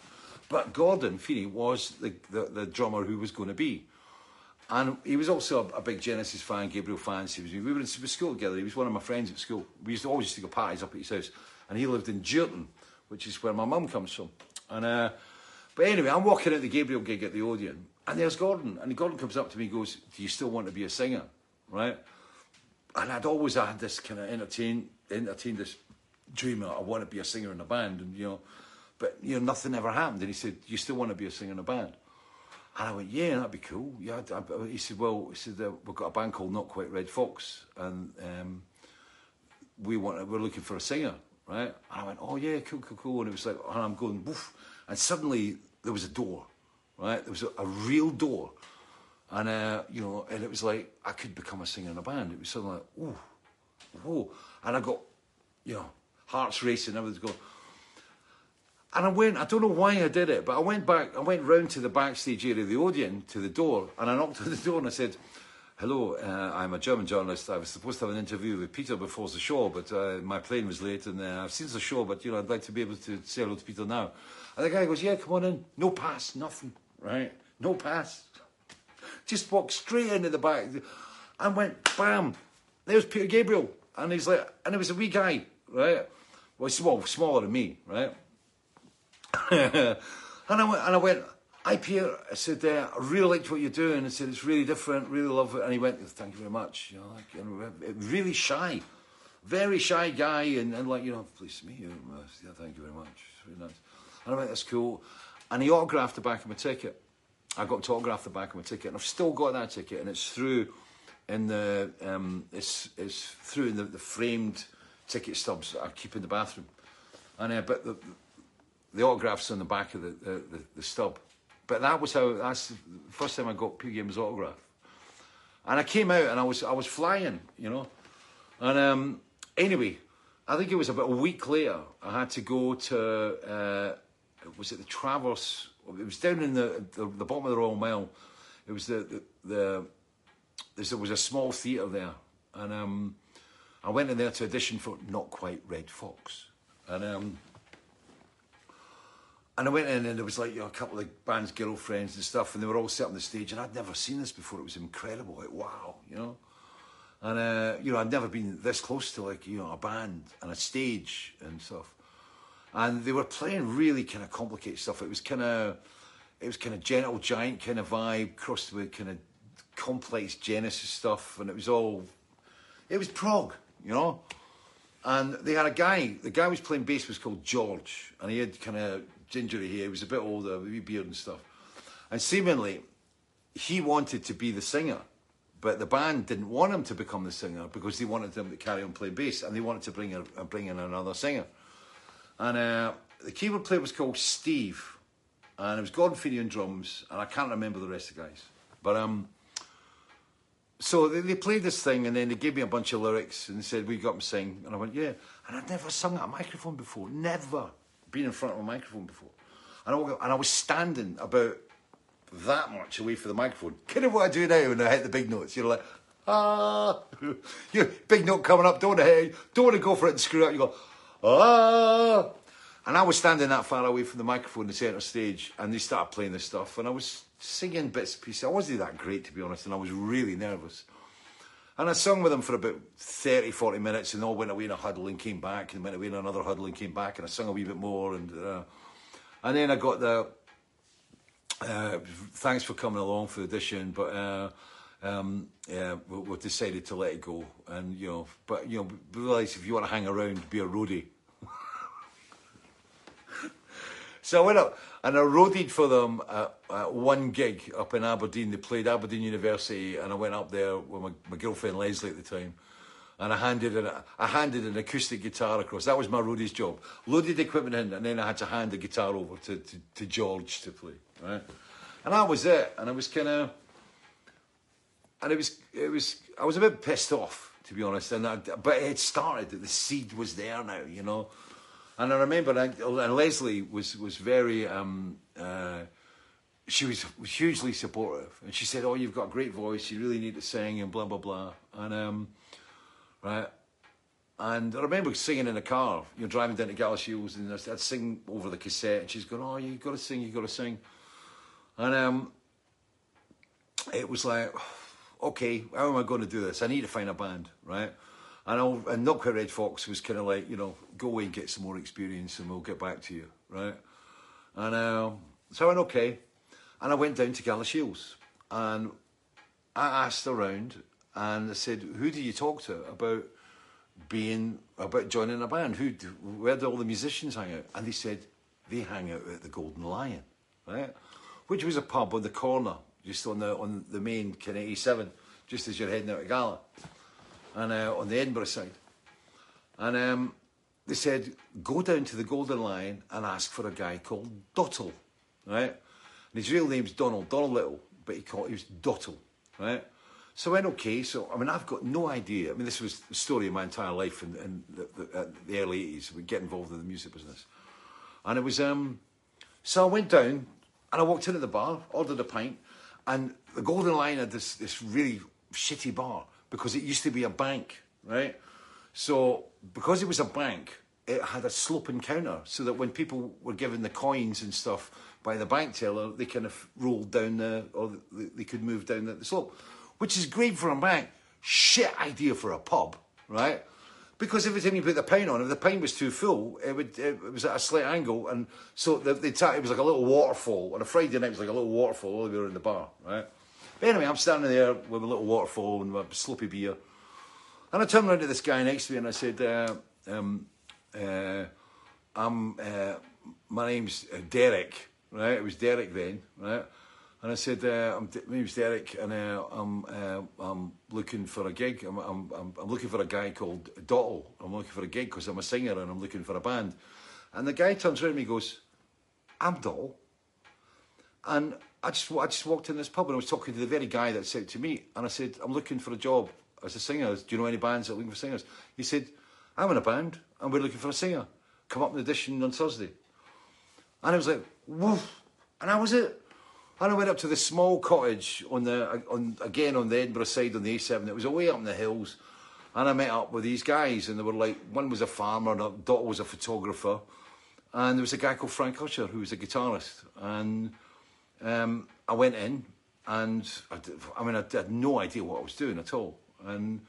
But Gordon Feeney was the, the, the drummer who was going to be. And he was also a, a big Genesis fan, Gabriel fan. He was, we were in school together. He was one of my friends at school. We used to always used to go parties up at his house. And he lived in Jeurton, which is where my mum comes from. And uh, But anyway, I'm walking out the Gabriel gig at the Odeon, and there's Gordon. And Gordon comes up to me and goes, Do you still want to be a singer? Right? And I'd always had this kind of entertain, entertain this dream that I want to be a singer in a band. And, you know, but, you know, nothing ever happened. And he said, You still want to be a singer in a band? And I went, yeah, that'd be cool. Yeah, I, I, he said, well, he said uh, we've got a band called Not Quite Red Fox, and um, we want, we're looking for a singer, right? And I went, oh yeah, cool, cool, cool. And it was like, and I'm going, woof, and suddenly there was a door, right? There was a, a real door, and uh, you know, and it was like I could become a singer in a band. It was suddenly like, ooh, whoa, and I got, you know, hearts racing. Was going. And I went, I don't know why I did it, but I went back, I went round to the backstage area of the Odeon, to the door, and I knocked on the door and I said, Hello, uh, I'm a German journalist. I was supposed to have an interview with Peter before the show, but uh, my plane was late and uh, I've seen the show, but you know, I'd like to be able to say hello to Peter now. And the guy goes, Yeah, come on in. No pass, nothing, right? No pass. Just walked straight into the back and went, Bam, there's Peter Gabriel. And he's like, and it was a wee guy, right? Well, small, smaller than me, right? and I went, and I went, hi Peter, I said, uh, I really liked what you're doing. I said, it's really different, really love it. And he went, thank you very much. You know, like, really shy, very shy guy. And, and like, you know, pleased to meet you. Yeah, thank you very much. It's really nice. And I went, that's cool. And he autographed the back of my ticket. I got him to autograph the back of my ticket. And I've still got that ticket. And it's through in the, um, it's, it's through in the, the framed ticket stubs that I keep in the bathroom. And uh, but the, the autographs on the back of the, the, the, the stub. But that was how that's the first time I got P Game's autograph. And I came out and I was I was flying, you know. And um, anyway, I think it was about a week later. I had to go to uh, was it the Traverse? It was down in the, the, the bottom of the Royal Mile. It was the the, the there was a small theatre there, and um, I went in there to audition for Not Quite Red Fox, and um, and I went in and there was like you know, a couple of band's girlfriends and stuff, and they were all set on the stage, and I'd never seen this before. It was incredible, like wow, you know. And uh, you know, I'd never been this close to like you know a band and a stage and stuff. And they were playing really kind of complicated stuff. It was kind of, it was kind of gentle giant kind of vibe, crossed with kind of complex Genesis stuff, and it was all, it was prog, you know. And they had a guy, the guy who was playing bass was called George, and he had kind of gingery hair. He was a bit older, a beard and stuff. And seemingly, he wanted to be the singer, but the band didn't want him to become the singer because they wanted him to carry on playing bass, and they wanted to bring a, bring in another singer. And uh, the keyboard player was called Steve, and it was Gordon Feeney on drums, and I can't remember the rest of the guys. But um, so they, they played this thing, and then they gave me a bunch of lyrics, and they said, "We got them sing," and I went, "Yeah." And I'd never sung at a microphone before, never been in front of a microphone before, and I, and I was standing about that much away from the microphone, kind of what I do now when I hit the big notes. You're like, ah, you big note coming up, don't want to don't want to go for it and screw up. You go, ah. And I was standing that far away from the microphone, the centre stage, and they started playing this stuff, and I was singing bits and pieces. I wasn't that great, to be honest, and I was really nervous. And I sung with them for about 30, 40 minutes, and all went away in a huddle and came back, and went away in another huddle and came back, and I sung a wee bit more, and uh, and then I got the uh, thanks for coming along for the audition, but uh, um, yeah, we, we decided to let it go, and you know, but you know, realise if you want to hang around, be a roadie. So I went up and I roadied for them at, at, one gig up in Aberdeen. They played Aberdeen University, and I went up there with my, my girlfriend Leslie at the time. And I handed an, I handed an acoustic guitar across. That was my roadie's job. Loaded equipment in, and then I had to hand the guitar over to, to, to George to play. Right, and that was it. And I was kind of, and it was, it was, I was a bit pissed off to be honest. And I, but it started. The seed was there now, you know. And I remember, and Leslie was was very. Um, uh, she was hugely supportive, and she said, "Oh, you've got a great voice. You really need to sing, and blah blah blah." And um, right, and I remember singing in the car, you know, driving down to Galashiels, and I'd sing over the cassette, and she's going, "Oh, you've got to sing, You've got to sing," and um, it was like, okay, how am I going to do this? I need to find a band, right? And, I'll, and Not Quite Red Fox was kind of like, you know, go away and get some more experience and we'll get back to you, right? And uh, so I went, okay. And I went down to Galashiels and I asked around and I said, who do you talk to about being, about joining a band? Who, where do all the musicians hang out? And they said, they hang out at the Golden Lion, right? Which was a pub on the corner, just on the, on the main kind of A7, just as you're heading out of Gala and uh, on the Edinburgh side. And um, they said, go down to the Golden Lion and ask for a guy called Dottle, right? And his real name's Donald, Donald Little, but he called he was Dottle, right? So I went, okay, so, I mean, I've got no idea. I mean, this was the story of my entire life in, in the, the, uh, the, early 80s, we get involved in the music business. And it was, um, so I went down and I walked into the bar, ordered a pint, and the Golden Lion had this, this really shitty bar because it used to be a bank, right? So because it was a bank, it had a sloping counter so that when people were given the coins and stuff by the bank teller, they kind of rolled down the, or they could move down the, the slope, which is great for a bank. Shit idea for a pub, right? Because every time you put the pint on, if the pint was too full, it would it was at a slight angle, and so the, the it was like a little waterfall. On a Friday night, it was like a little waterfall all the way around the bar, right? But anyway, I'm standing there with a little waterfall and my sloppy beer. And I turned around to this guy next to me and I said, uh, um, uh, I'm, uh, my name's uh, Derek, right? It was Derek then, right? And I said, uh, I'm, my name's Derek and uh, I'm, I'm looking for a gig. I'm, I'm, I'm looking for a guy called Dottle. I'm looking for a gig because I'm a singer and I'm looking for a band. And the guy turns around and he goes, I'm Dottle. And I just, I just walked in this pub and I was talking to the very guy that said to me, and I said, I'm looking for a job as a singer. Do you know any bands that are looking for singers? He said, I'm in a band and we're looking for a singer. Come up the audition on Thursday. And I was like, woof. And I was it. And I went up to this small cottage on the, on again on the Edinburgh side on the A7. It was away up in the hills. And I met up with these guys, and they were like, one was a farmer, and a daughter was a photographer. And there was a guy called Frank Usher, who was a guitarist. And um, I went in and I, I, mean, I had no idea what I was doing at all. And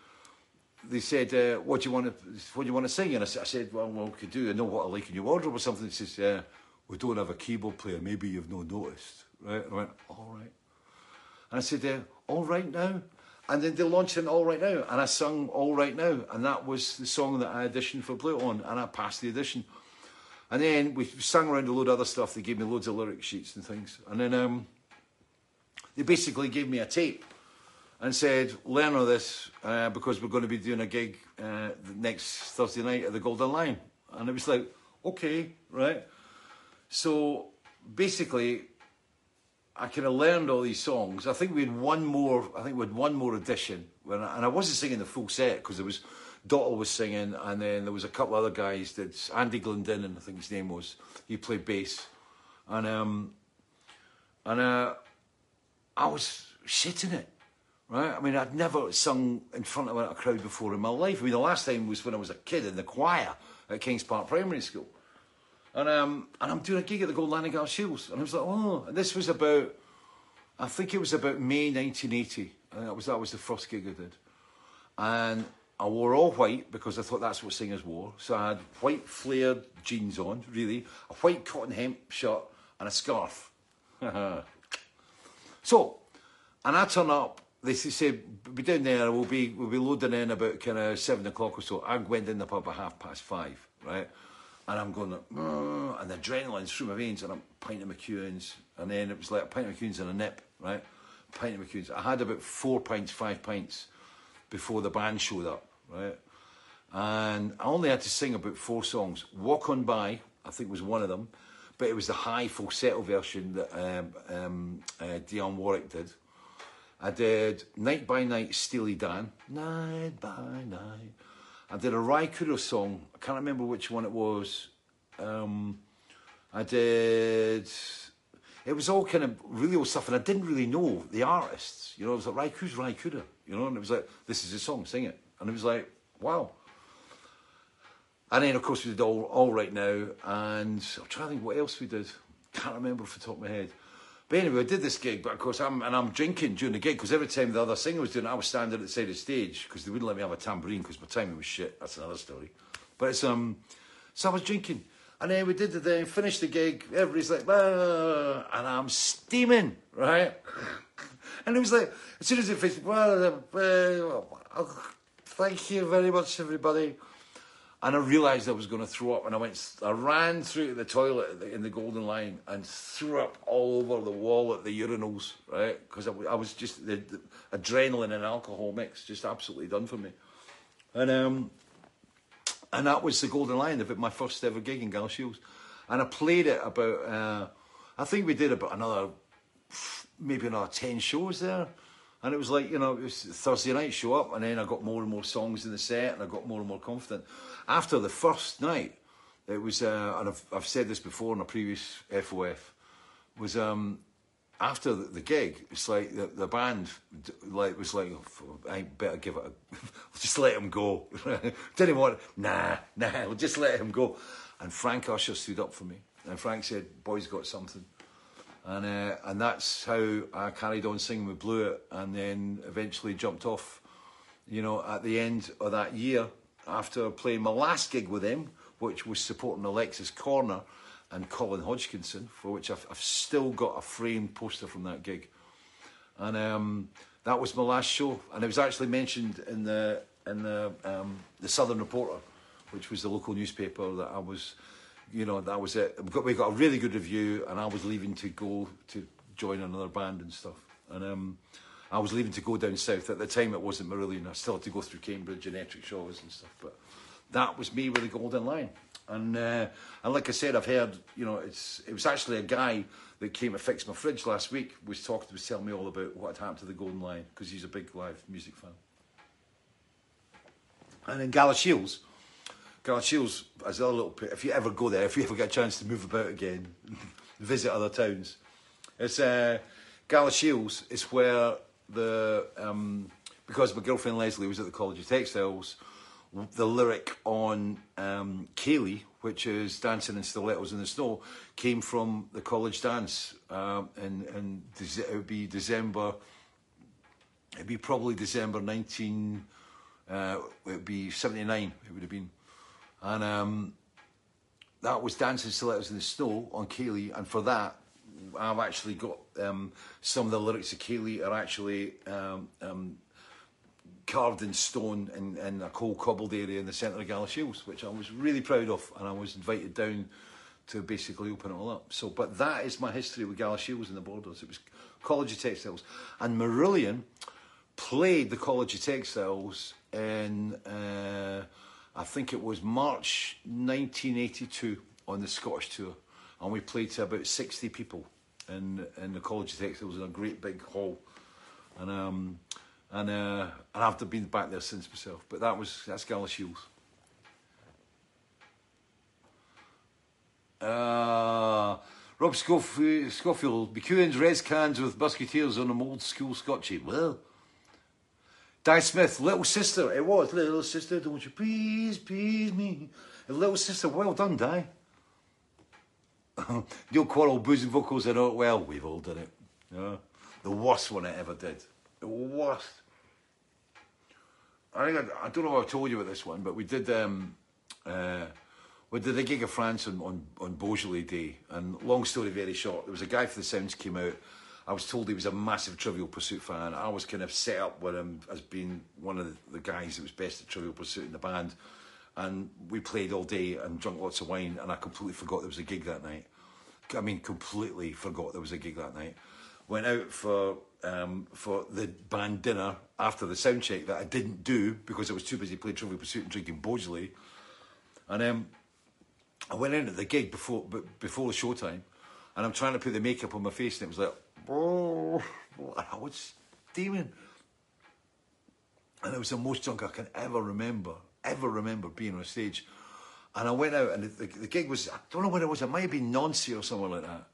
they said, uh, "What do you want to? What do you want to sing?" And I, I said, "Well, well, we could do. I know what I like in your wardrobe or something." He says, "Yeah, we don't have a keyboard player. Maybe you've not noticed, right?" I went, "All right." And I said, uh, "All right now." And then they launched an All Right Now, and I sung All Right Now, and that was the song that I auditioned for Blue on, and I passed the audition. And then we sang around a load of other stuff. They gave me loads of lyric sheets and things. And then um, they basically gave me a tape and said, learn all this uh, because we're going to be doing a gig uh, next Thursday night at the Golden Lion. And it was like, okay, right. So basically, I kind of learned all these songs. I think we had one more. I think we had one more audition, when I, and I wasn't singing the full set because there was Dottle was singing, and then there was a couple other guys. That Andy Glendinning, I think his name was. He played bass, and um, and uh, I was shitting it, right? I mean, I'd never sung in front of a crowd before in my life. I mean, the last time was when I was a kid in the choir at Kings Park Primary School. And um, and I'm doing a gig at the Gold Gal Shields, and I was like, oh, and this was about, I think it was about May 1980, and that was that was the first gig I did, and I wore all white because I thought that's what singers wore. So I had white flared jeans on, really, a white cotton hemp shirt, and a scarf. so, and I turn up. They say, "Be down there. We'll be we'll be loading in about kind of seven o'clock or so." I went in the pub at half past five, right? And I'm going, like, and the adrenaline's through my veins, and I'm pint of McEwan's, and then it was like a pint of McEwan's and a nip, right? Pint of McEwan's. I had about four pints, five pints before the band showed up, right? And I only had to sing about four songs. Walk On By, I think was one of them, but it was the high falsetto version that um, um, uh, Dionne Warwick did. I did Night by Night, Steely Dan. Night by Night. I did a Cooder song. I can't remember which one it was. Um, I did. It was all kind of really old stuff, and I didn't really know the artists. You know, I was like, Ry, who's Ry You know, and it was like, this is a song, sing it. And it was like, wow. And then, of course, we did All, all Right Now, and I'm trying to think what else we did. Can't remember off the top of my head. But anyway, I did this gig, but of course, I'm and I'm drinking during the gig because every time the other singer was doing it, I was standing at the side of the stage because they wouldn't let me have a tambourine because my timing was shit. That's another story. But it's um, so I was drinking, and then we did the thing, finished the gig. Everybody's like, ah, and I'm steaming, right? And it was like, as soon as it finished, well, uh, uh, thank you very much, everybody. And I realised I was going to throw up, and I went, I ran through the toilet in the Golden Lion and threw up all over the wall at the urinals, right? Because I, I, was just the, the, adrenaline and alcohol mix, just absolutely done for me. And um, and that was the Golden Lion, my first ever gig in Galashiels, and I played it about. Uh, I think we did about another, maybe another ten shows there. And it was like, you know, it was Thursday night, show up, and then I got more and more songs in the set, and I got more and more confident. After the first night, it was, uh, and I've, I've said this before in a previous FOF, was um, after the, the, gig, it's like the, the band like was like, oh, I better give it a, just let him go. Didn't want, nah, nah, we'll just let him go. And Frank Usher stood up for me, and Frank said, "Boys got something." And, uh, and that's how I carried on singing with It and then eventually jumped off, you know, at the end of that year after playing my last gig with him, which was supporting Alexis Korner and Colin Hodgkinson, for which I've, I've still got a framed poster from that gig. And um, that was my last show. And it was actually mentioned in the, in the, um, the Southern Reporter, which was the local newspaper that I was you know, that was it. We got, we got a really good review, and I was leaving to go to join another band and stuff. And um, I was leaving to go down south. At the time, it wasn't Marillion. I still had to go through Cambridge and Ettrick Shaws and stuff. But that was me with the Golden Lion. And uh, and like I said, I've heard, you know, it's it was actually a guy that came to fix my fridge last week was talking, was telling me all about what had happened to the Golden Lion because he's a big live music fan. And in Galashiels, Shields as a little if you ever go there, if you ever get a chance to move about again, visit other towns. It's uh, Shields is where the um, because my girlfriend Leslie was at the College of Textiles, the lyric on um, Kayleigh, which is dancing in stilettos in the snow, came from the college dance, and and it would be December. It'd be probably December nineteen. Uh, it would be seventy nine. It would have been and um, that was Dancing Stilettos in the Snow on Kayleigh, and for that, I've actually got um, some of the lyrics of Kayleigh are actually um, um, carved in stone in, in, a cold cobbled area in the centre of Galashiels, which I was really proud of, and I was invited down to basically open it all up. So, but that is my history with Galashiels and the Borders. It was College of Textiles, and Marillion played the College of Textiles in. Uh, I think it was March 1982 on the Scottish tour. and we played to about 60 people in in the College of Textiles in a great big hall. And um, and uh, and I've been back there since myself. But that was that's Galashiels. Uh, Rob Scofield, Scofield McEwan's res cans with musketeers on them old school scotchy. Well, Di Smith, little sister, it was little sister. Don't you please, please me, little sister. Well done, Di. Neil Quarrell, boozing vocals. I know it well. We've all done it. Yeah. The worst one I ever did. The worst. I think I, I don't know if I told you about this one, but we did. Um, uh, we did a gig of France on, on, on Beaujolais Day, and long story very short, there was a guy for the Sounds came out. I was told he was a massive Trivial Pursuit fan. I was kind of set up with him as being one of the, guys that was best at Trivial Pursuit in the band. And we played all day and drunk lots of wine, and I completely forgot there was a gig that night. I mean, completely forgot there was a gig that night. Went out for um, for the band dinner after the sound check that I didn't do because I was too busy playing Trivial Pursuit and drinking Beaujolais. And um, I went in at the gig before before the showtime, and I'm trying to put the makeup on my face, and it was like, oh, I was steaming. And it was the most drunk I can ever remember, ever remember being on stage. And I went out, and the, the, the gig was, I don't know what it was, it might have been Nancy or somewhere like that.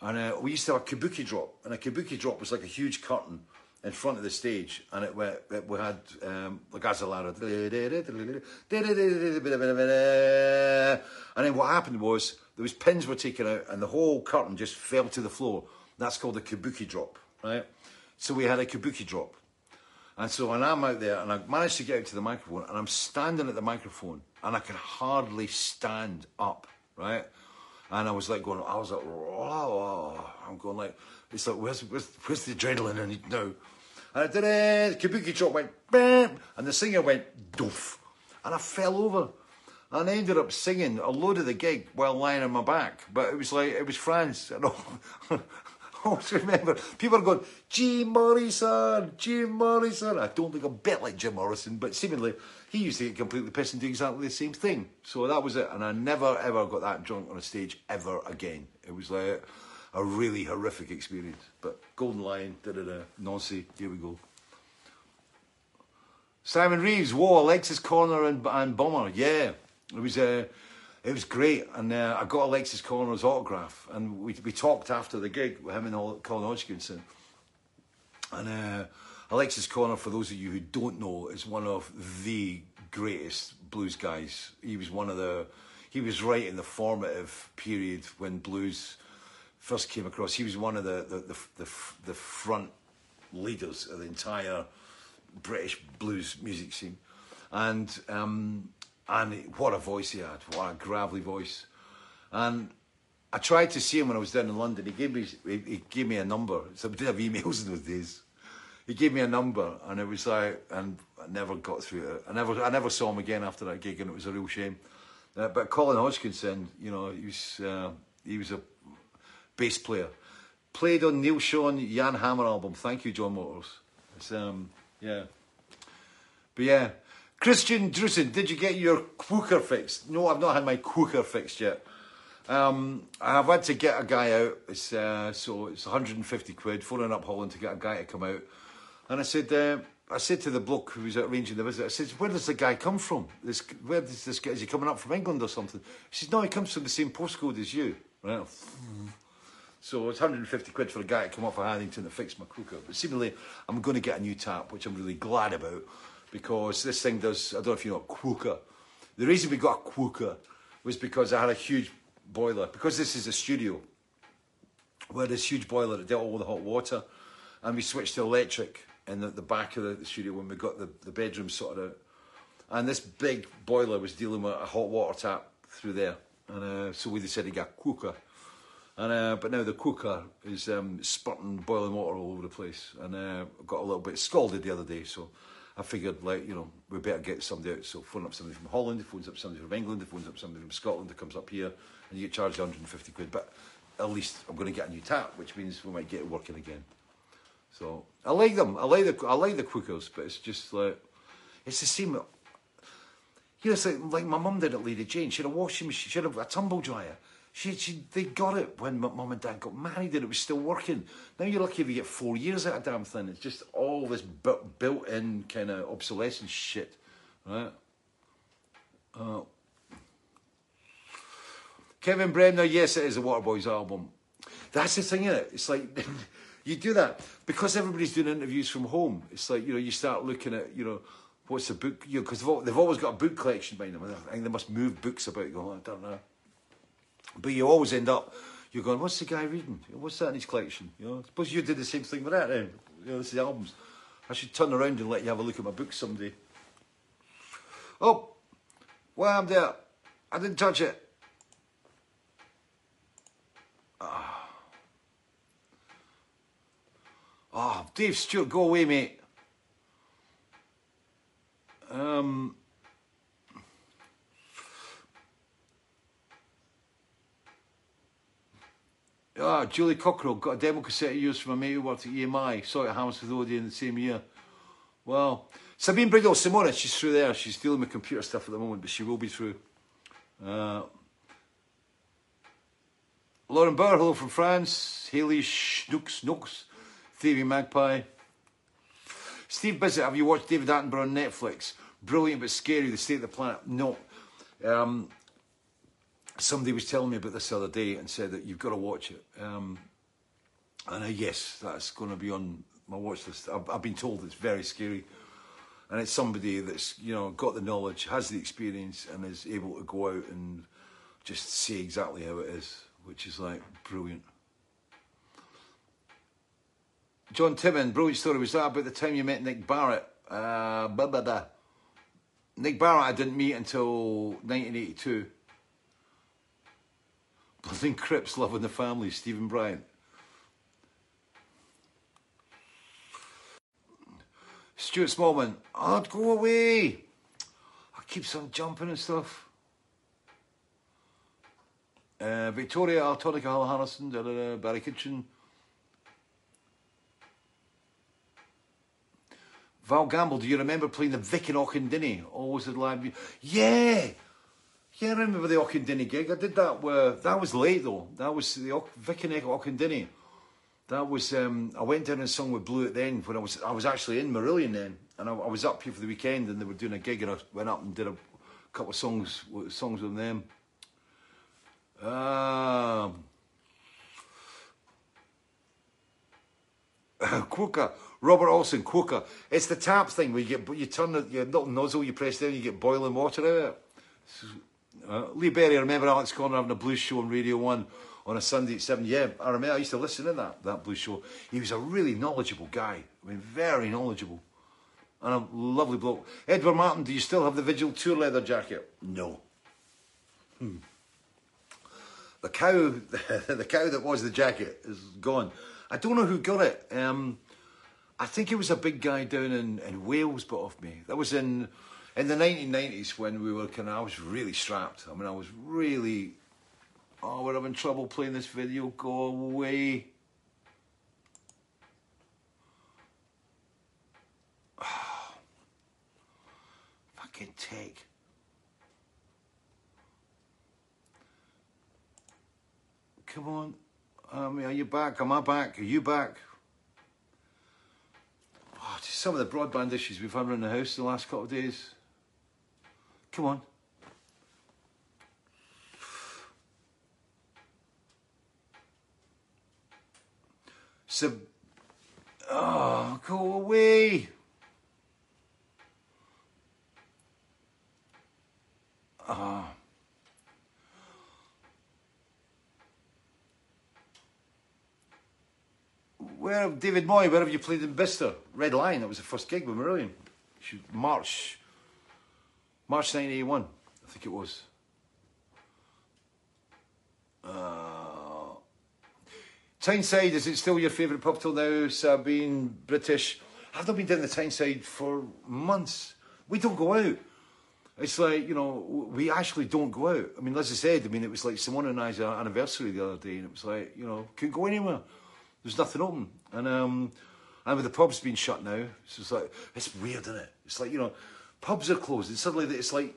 And uh, we used to have a kabuki drop, and a kabuki drop was like a huge curtain in front of the stage, and it, it we had um, the Gazalara. And then what happened was was pins were taken out, and the whole curtain just fell to the floor. That's called a kabuki drop, right? So we had a kabuki drop, and so when I'm out there, and I managed to get out to the microphone, and I'm standing at the microphone, and I can hardly stand up, right? And I was like going, I was like, oh, I'm going like, it's like, where's, where's, where's the adrenaline in it now? And I did it, kabuki drop went, bam, and the singer went, doof. And I fell over. And I ended up singing a load of the gig while lying on my back. But it was like, it was France. And I always remember people are going, Jim Morrison, Jim Morrison. I don't think I'm a bit like Jim Morrison, but seemingly he used to get completely pissed and do exactly the same thing. So that was it. And I never ever got that drunk on a stage ever again. It was like, a really horrific experience. But Golden Lion, da da da, Nancy, here we go. Simon Reeves, whoa, Alexis Korner and, and Bomber, yeah, it was uh, it was great, and uh, I got Alexis Korner's autograph, and we we talked after the gig with him and Colin Hodgkinson, and uh, Alexis Korner, for those of you who don't know, is one of the greatest blues guys. He was one of the, he was right in the formative period when blues first came across, he was one of the, the, the, the, the front leaders of the entire British blues music scene. And, um, and what a voice he had, what a gravelly voice. And I tried to see him when I was down in London. He gave me, he, he gave me a number. So we did have emails in those days. He gave me a number, and it was like, and I never got through it. I never, I never saw him again after that gig, and it was a real shame. Uh, but Colin Hodgkinson, you know, he was, uh, he was a bass player. Played on Neal Schon, Jan Hammer album. Thank you, John Motors. It's, um, yeah. But yeah. Christian Drusen, did you get your quooker fixed? No, I've not had my quooker fixed yet. Um, I've had to get a guy out. It's uh, so it's 150 quid, phoning up Holland to get a guy to come out. And I said, uh, I said to the bloke who was arranging the visit, I said, where does the guy come from? This, where does this guy, is he coming up from England or something? He said, no, he comes from the same postcode as you. So it's 150 quid for a guy to come up for Haddington to fix my quooker. But seemingly, I'm going to get a new tap, which I'm really glad about, because this thing does, I don't know if you know a quooker. The reason we got a quooker was because I had a huge boiler. Because this is a studio, we had this huge boiler that dealt all the hot water, and we switched to electric in the, the back of the, the, studio when we got the, the bedroom sorted out. And this big boiler was dealing with a hot water tap through there. And uh, so we decided to get a quooker. And uh, but now the quooker is um, spurting boiling water all over the place, and uh, got a little bit scalded the other day. So I figured, like you know, we better get somebody out. So phone up somebody from Holland, phones up somebody from England, phones up somebody from Scotland that comes up here, and you get charged 150 quid. But at least I'm going to get a new tap, which means we might get it working again. So I like them. I like the I like the quookers, but it's just like it's the same. You know, it's like, like my mum did at Lady Jane. She had a washing machine. She had a, a tumble dryer She, she, they got it when mum and dad got married and it was still working. Now you're lucky if you get four years out of damn thing. It's just all this bu- built-in kind of obsolescence shit, right? Uh, Kevin Bremner, yes, it is a Waterboys album. That's the thing, innit? It's like you do that because everybody's doing interviews from home. It's like you know you start looking at you know what's the book you because they've, they've, always got a book collection behind them. I think they must move books about. Go, I don't know, but you always end up you're going, what's the guy reading? What's that in his collection? You know, suppose you did the same thing with that. Then you know, this is albums. I should turn around and let you have a look at my book someday. Oh, well, I'm there. I didn't touch it. Oh, Dave Stewart, go away, mate. Um, Ah, Julie Cockrell got a demo cassette used from a mate who worked at EMI. Saw it at Hammersmith Odeon the same year. Well, Sabine Briggle, Simona, she's through there. She's dealing with computer stuff at the moment, but she will be through. Uh, Lauren Bauer, hello from France. Haley Schnooks, Nooks. Stevie Magpie. Steve Bissett, have you watched David Attenborough on Netflix? Brilliant but scary, The State of the Planet. No. Um, somebody was telling me about this the other day and said that you've got to watch it. Um, and yes, that's going to be on my watch list. I've, I've been told it's very scary. And it's somebody that's, you know, got the knowledge, has the experience, and is able to go out and just see exactly how it is, which is like brilliant. John Timon, brilliant story. Was that about the time you met Nick Barrett? Uh, blah, blah, blah. Nick Barrett, I didn't meet until 1982. Bloody Crips loving the family, Stephen Bryant. Stuart Smallman, oh, go away. I keep on jumping and stuff. Uh, Victoria, Altonica, Hal Harrison, da, da, da, Barry Kitchen. Val Gamble, do you remember playing the Vic in Auchendinny? Always had live. Yeah, yeah, I remember the Auchendinny gig. I did that. Where that was late though. That was the Vic Auchendinny. That was. Um, I went down and sung with Blue at the end when I was. I was actually in Marillion then, and I, I, was up here for the weekend, and they were doing a gig, and I went up and did a couple of songs, songs with them. Um, Quooker. Robert Olson, Quooker. It's the tap thing where you get you turn the your little nozzle, you press down, you get boiling water out of it. Uh, Lee Berry, I remember Alex Connor having a blues show on Radio 1 on a Sunday at 7. Yeah, I remember, I used to listen to that, that blues show. He was a really knowledgeable guy. I mean, very knowledgeable. And a lovely bloke. Edward Martin, do you still have the Vigil Tour leather jacket? No. Hmm. The cow, the cow that was the jacket is gone. I don't know who got it. Um, I think it was a big guy down in, in Wales bought off me. That was in in the 1990s when we were kind of, I was really strapped. I mean, I was really, oh, we're having trouble playing this video. Go away. Fucking take. Come on. Um, are you back? Am I back? Are you back? Oh, just some of the broadband issues we've had around the house the last couple of days. Come on. So, oh, go away. Oh. Where, have. David Moy, where have you played in Bicester? Red Lion, that was the first gig with Marillion. March March 1981, I think it was. Uh, Tyneside, is it still your favourite pub till now? Sabine, British. I've not been down the Tyneside for months. We don't go out. It's like, you know, we actually don't go out. I mean, as I said, I mean, it was like Simone and I's anniversary the other day, and it was like, you know, couldn't go anywhere. There's nothing open. And um, and with the pubs being shut now, it's just like, it's weird, isn't it? It's like, you know, pubs are closed, and suddenly it's like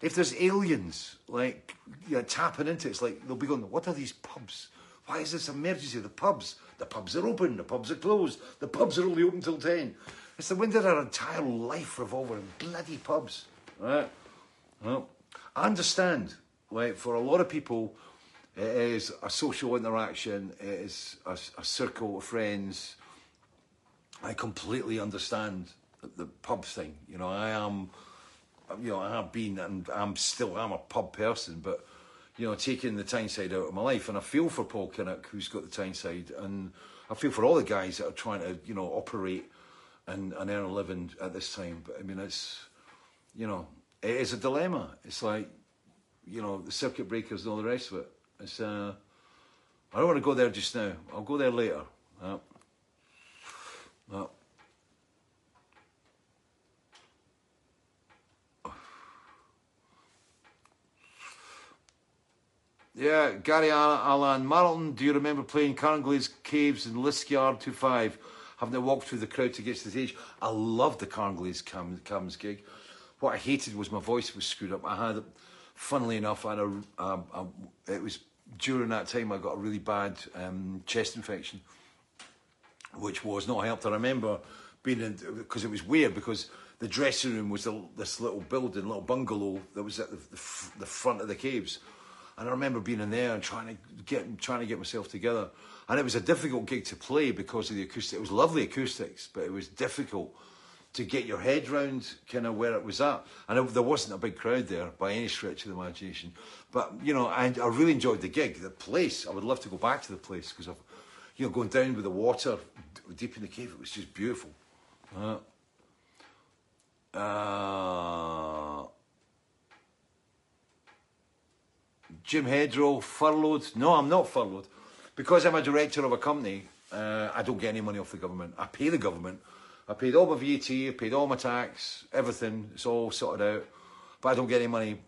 if there's aliens like you know, tapping into it, it's like they'll be going, "What are these pubs? Why is this emergency? The pubs, the pubs are open, the pubs are closed, the pubs are only open till ten. It's the when did our entire life revolve around bloody pubs, right? Well, I understand. Like for a lot of people, it is a social interaction. It is a, a circle of friends. I completely understand the, pub thing. You know, I am, you know, I have been and I'm still I'm a pub person, but you know, taking the Tyneside out of my life, and I feel for Paul Kinnock, who's got the Tyneside, and I feel for all the guys that are trying to, you know, operate and, and earn a living at this time. But I mean, it's, you know, it is a dilemma. It's like, you know, the circuit breakers and all the rest of it. It's, uh, I don't want to go there just now. I'll go there later. Uh, uh, Yeah, Gary Alan Marlton, do you remember playing Carnglaze Caves in Liskeard 25? Having to walk through the crowd to get to the stage. I loved the Carnglaze Caves gig. What I hated was my voice was screwed up. I had, funnily enough, I had a, um, a it was during that time I got a really bad um, chest infection, which was not helped. I remember being in, because it was weird because the dressing room was the, this little building, little bungalow that was at the, the, the front of the caves. And I remember being in there and trying to get trying to get myself together. And it was a difficult gig to play because of the acoustic. It was lovely acoustics, but it was difficult to get your head round kind of where it was at. And it, there wasn't a big crowd there by any stretch of the imagination. But you know, I, I really enjoyed the gig, the place. I would love to go back to the place because of, you know, going down with the water deep in the cave. It was just beautiful. Uh, uh, Jim Hedrow, furloughed. No, I'm not furloughed. Because I'm a director of a company, uh, I don't get any money off the government. I pay the government. I paid all my VAT, I paid all my tax, everything. It's all sorted out. But I don't get any money.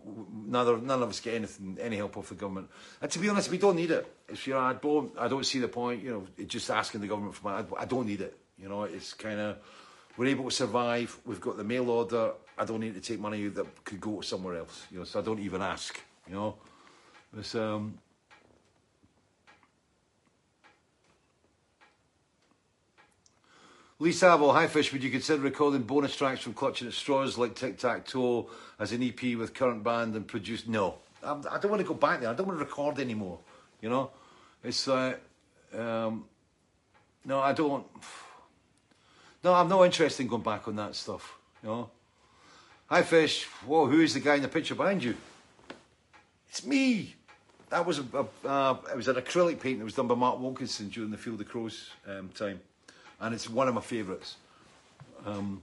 Neither, none of us get anything, any help off the government. And to be honest, we don't need it. If you're, I don't, I don't see the point. You know, just asking the government for money. I, I don't need it. You know, it's kind of we're able to survive. We've got the mail order. I don't need to take money that could go somewhere else. You know, so I don't even ask. You know. It's, um, Lee Savo, hi Fish, would you consider recording bonus tracks from Clutching at Straws like Tic Tac Toe as an EP with current band and produce? No, I'm, I do not want to go back there. I don't want to record anymore. You know, it's like, um, no, I don't. No, I'm not interested in going back on that stuff. You know. Hi Fish, whoa, who is the guy in the picture behind you? It's me. That was a, a uh, it was an acrylic painting that was done by Mark Wilkinson during the Field of Crows um, time, and it's one of my favourites. Um,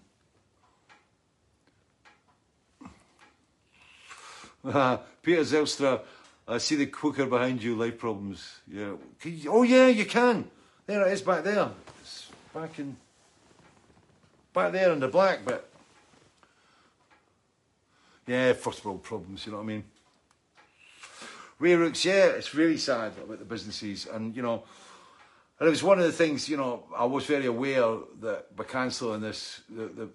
uh, Peter Zelstra, I see the Quooker behind you. Life problems. Yeah. You, oh yeah, you can. There it is back there. It's back in. Back there in the black bit. Yeah, first world problems. You know what I mean. Ray Rooks, yeah, it's really sad about the businesses. And, you know, and it was one of the things, you know, I was very aware that by cancelling this, the, the,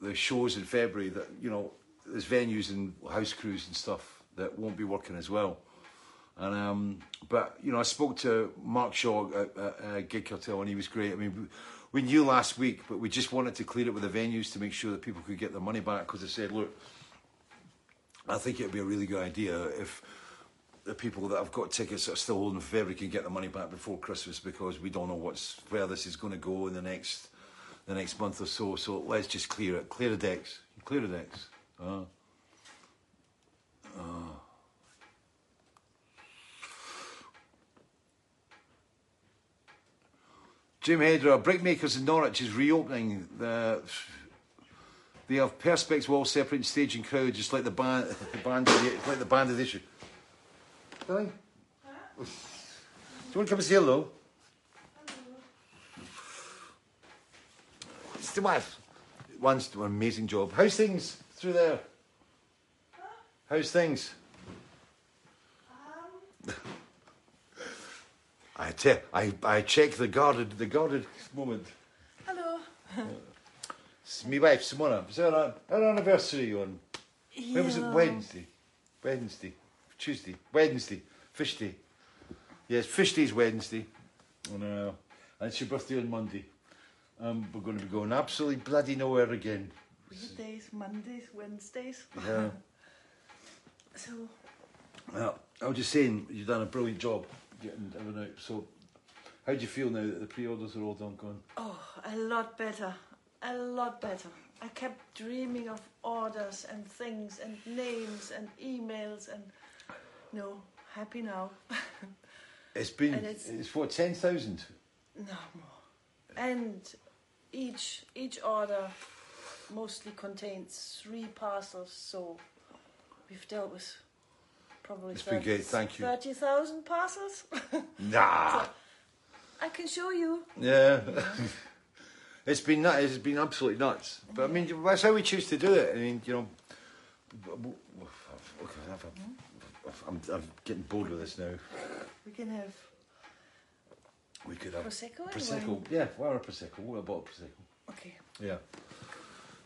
the shows in February, that, you know, there's venues and house crews and stuff that won't be working as well. And um, but you know, I spoke to Mark Shaw at, at, at Gig Cartel, and he was great. I mean, we knew last week, but we just wanted to clear it with the venues to make sure that people could get their money back. Because they said, look, I think it would be a really good idea if the people that have got tickets that are still holding February can get the money back before Christmas because we don't know what's where this is going to go in the next the next month or so. So let's just clear it, clear the decks, clear the decks. Uh, uh. Jim Hedra, Brickmakers in Norwich is reopening. The, they have perspex wall separating stage and crowd, just like the band, the band, like the band edition. Huh? Do you want to come and say hello? It's the wife. One's doing an amazing job. How's things through there? Huh? How's things? Um. I, te- I, I check the guarded the guarded moment. Hello. it's my wife Simona. It's our, our anniversary on yeah. When was it? Wednesday. Wednesday. Tuesday. Wednesday. Fish day. Yes, fish day's Wednesday. And, uh, and it's your birthday on Monday. Um, we're going to be going absolutely bloody nowhere again. Weekdays, Mondays, Wednesdays. Yeah. So, Well, I was just saying, you've done a brilliant job getting everything out. So, how do you feel now that the pre-orders are all done gone? oh, a lot better. A lot better. I kept dreaming of orders and things and names and emails and no, happy now. It's been, And it's, it's- what, 10,000? no more. And each each order mostly contains three parcels, so we've dealt with probably It's been great, thank you. 30,000 parcels. Nah. I can show you. Yeah. it's been nut. It's been absolutely nuts. But I mean, that's how we choose to do it. I mean, you know, okay, I'm, I'm getting bored with this now. We can have We could have Prosecco Prosecco. wine. Yeah, well, a prosecco. What about prosecco? Okay. Yeah.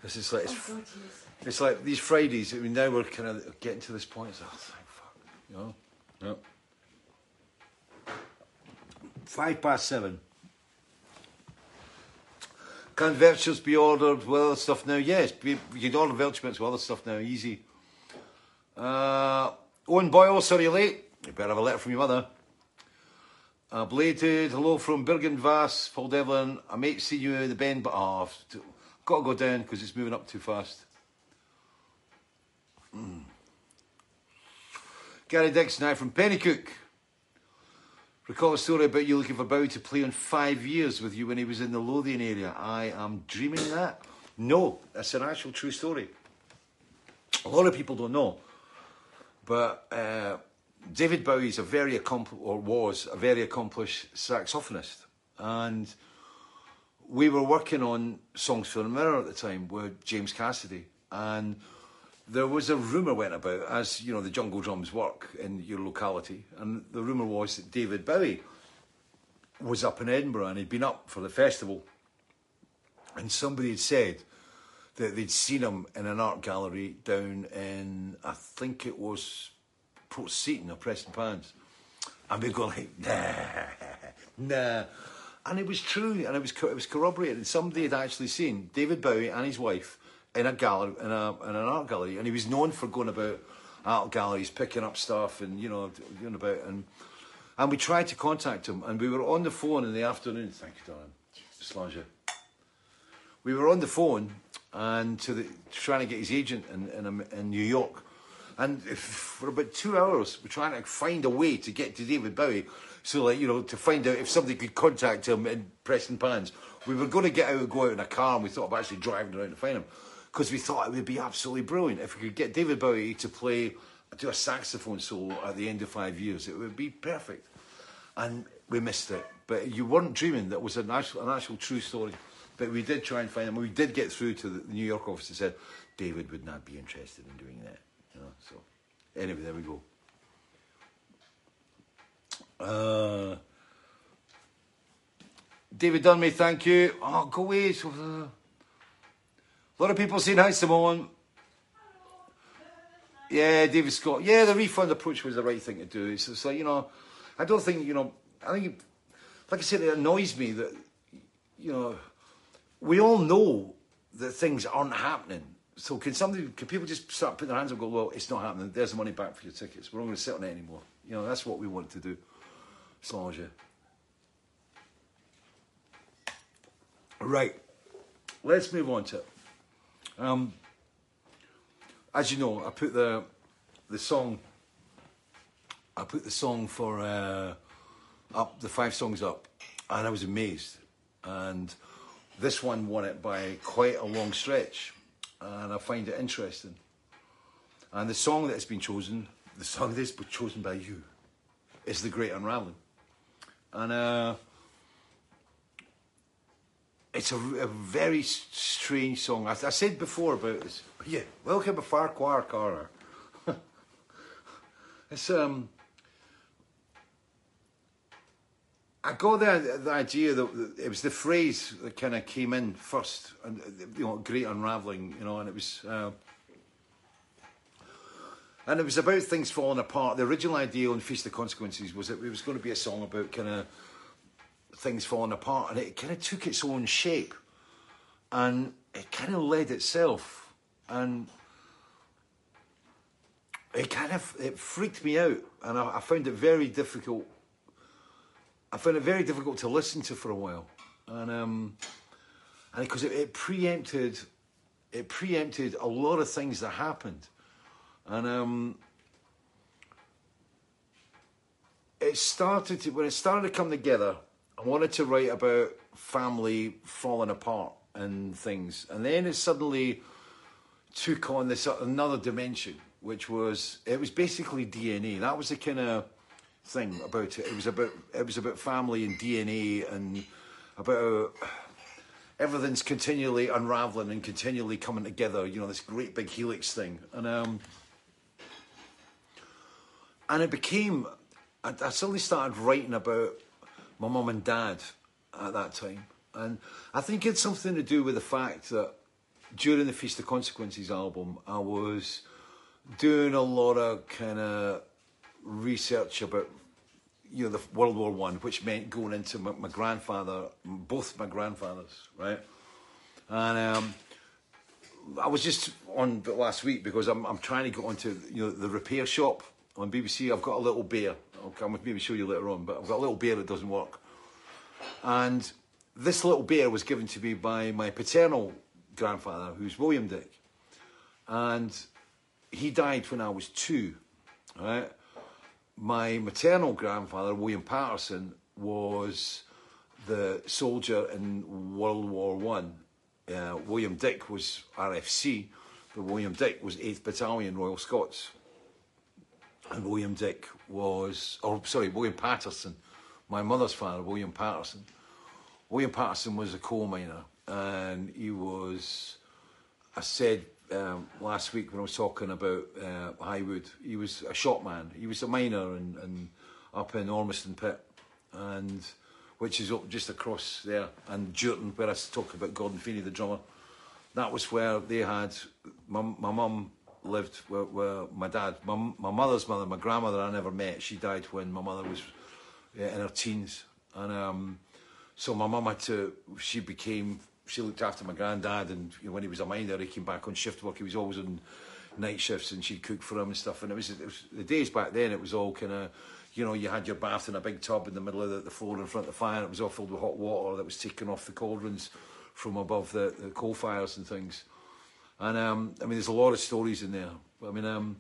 This is like it's, Oh, good, yes. it's like these Fridays. I mean, now we're kind of getting to this point. It's like, oh, thank fuck. You know. Yep. Five past seven. Can vouchers be ordered with other stuff now? Yes, you can order mints with other stuff now, easy. Uh, Owen Boyle, sorry you're late. You better have a letter from your mother. Uh, belated hello from Bergen Vass, Paul Devlin. I might see you at the bend, but I've got to go down because it's moving up too fast. Mm. Gary Dixon, now from Penicuik. Recall a story about you looking for Bowie to play in five years with you when he was in the Lothian area. I am dreaming that. No, that's an actual true story. A lot of people don't know, but uh, David Bowie is a very or was a very accomplished saxophonist, and we were working on songs for the Mirror at the time with James Cassidy, and there was a rumor went about, as you know, the jungle drums work in your locality, and the rumor was that David Bowie was up in Edinburgh and he'd been up for the festival, and somebody had said that they'd seen him in an art gallery down in, I think it was Port Seton or Prestonpans. And we go like, nah, nah. And it was true, and it was it was corroborated. Somebody had actually seen David Bowie and his wife in a gallery, in, a, in an art gallery, and he was known for going about art galleries, picking up stuff, and you know, doing about. And and we tried to contact him, and we were on the phone in the afternoon. Thank you, darling. Slange. We were on the phone and to the trying to get his agent in in, um, in New York, and if, for about two hours we're trying to find a way to get to David Bowie, so like you know to find out if somebody could contact him in Prestonpans. We were going to get out and go out in a car, and we thought of actually driving around to find him because we thought it would be absolutely brilliant if we could get David Bowie to play do a saxophone solo at the end of five years. It would be perfect and we missed it. But you weren't dreaming that was an actual, an actual true story. But we did try and find him. We did get through to the New York office and said David would not be interested in doing that. You know, so anyway, there we go. Uh, David Dunmay, thank you. Oh, go away. So, uh, a lot of people saying hi, Simone. Yeah, David Scott. Yeah, the refund approach was the right thing to do. It's, it's like, you know, I don't think, you know, I think, like I said, it annoys me that, you know, we all know that things aren't happening. So can somebody, can people just start putting their hands up and go, well, it's not happening. There's the money back for your tickets. We're not going to sit on it anymore. You know, that's what we want to do. You. Right. Let's move on to it. Um, as you know, I put the the song. I put the song for uh, up the five songs up, and I was amazed. And this one won it by quite a long stretch, and I find it interesting. And the song that has been chosen, the song that's been chosen by you, is "The Great Unraveling," and uh, it's a, a very strange song. I, I said before about this. Yeah, welcome to Farquhar Corner. it's um. I got the, the idea that that it was the phrase that kind of came in first, and uh, you know, great unraveling, you know, and it was. Uh, and it was about things falling apart. The original idea on Feast of Consequences was that it was going to be a song about kind of things falling apart, and it kind of took its own shape, and it kind of led itself, and it kind of it freaked me out, and I, I found it very difficult. I found it very difficult to listen to for a while, and um, and because it, it preempted, it preempted a lot of things that happened, and um, it started to when it started to come together. I wanted to write about family falling apart and things, and then it suddenly took on this another dimension, which was it was basically DNA. That was the kind of thing about it. It was about it was about family and DNA and about everything's continually unraveling and continually coming together. You know, this great big helix thing, and um, and it became. I, I suddenly started writing about my mum and dad at that time, and I think it's something to do with the fact that during the Feast of Consequences album, I was doing a lot of kind of research about you know the World War One, which meant going into my, my, grandfather, both my grandfathers, right? And um, I was just on last week because I'm, I'm trying to get onto you know the repair shop on BBC. I've got a little bear. I'll come maybe show you later on, but I've got a little bear that doesn't work. And this little bear was given to me by my paternal grandfather, who's William Dick, and he died when I was two. Right, my maternal grandfather, William Patterson, was the soldier in World War One. Uh, William Dick was RFC, but William Dick was 8th Battalion Royal Scots. And William Dick was, oh, sorry, William Patterson, my mother's father, William Patterson. William Patterson was a coal miner, and he was, I said um, last week when I was talking about uh, Highwood, he was a shopman. He was a miner and, and up in Ormiston Pit, and which is up just across there, and Durton, where I was talking about Gordon Feeney, the drummer. That was where they had my my mum lived where, where my dad, my, my mother's mother, my grandmother I never met. She died when my mother was in her teens, and um, so my mum had to. She became she looked after my granddad, and you know, when he was a miner, he came back on shift work. He was always on night shifts, and she'd cook for him and stuff. And it was, it was the days back then. It was all kind of, you know, you had your bath in a big tub in the middle of the, the floor in front of the fire. And it was all filled with hot water that was taken off the cauldrons from above the, the coal fires and things. And um, I mean, there's a lot of stories in there. I mean, um,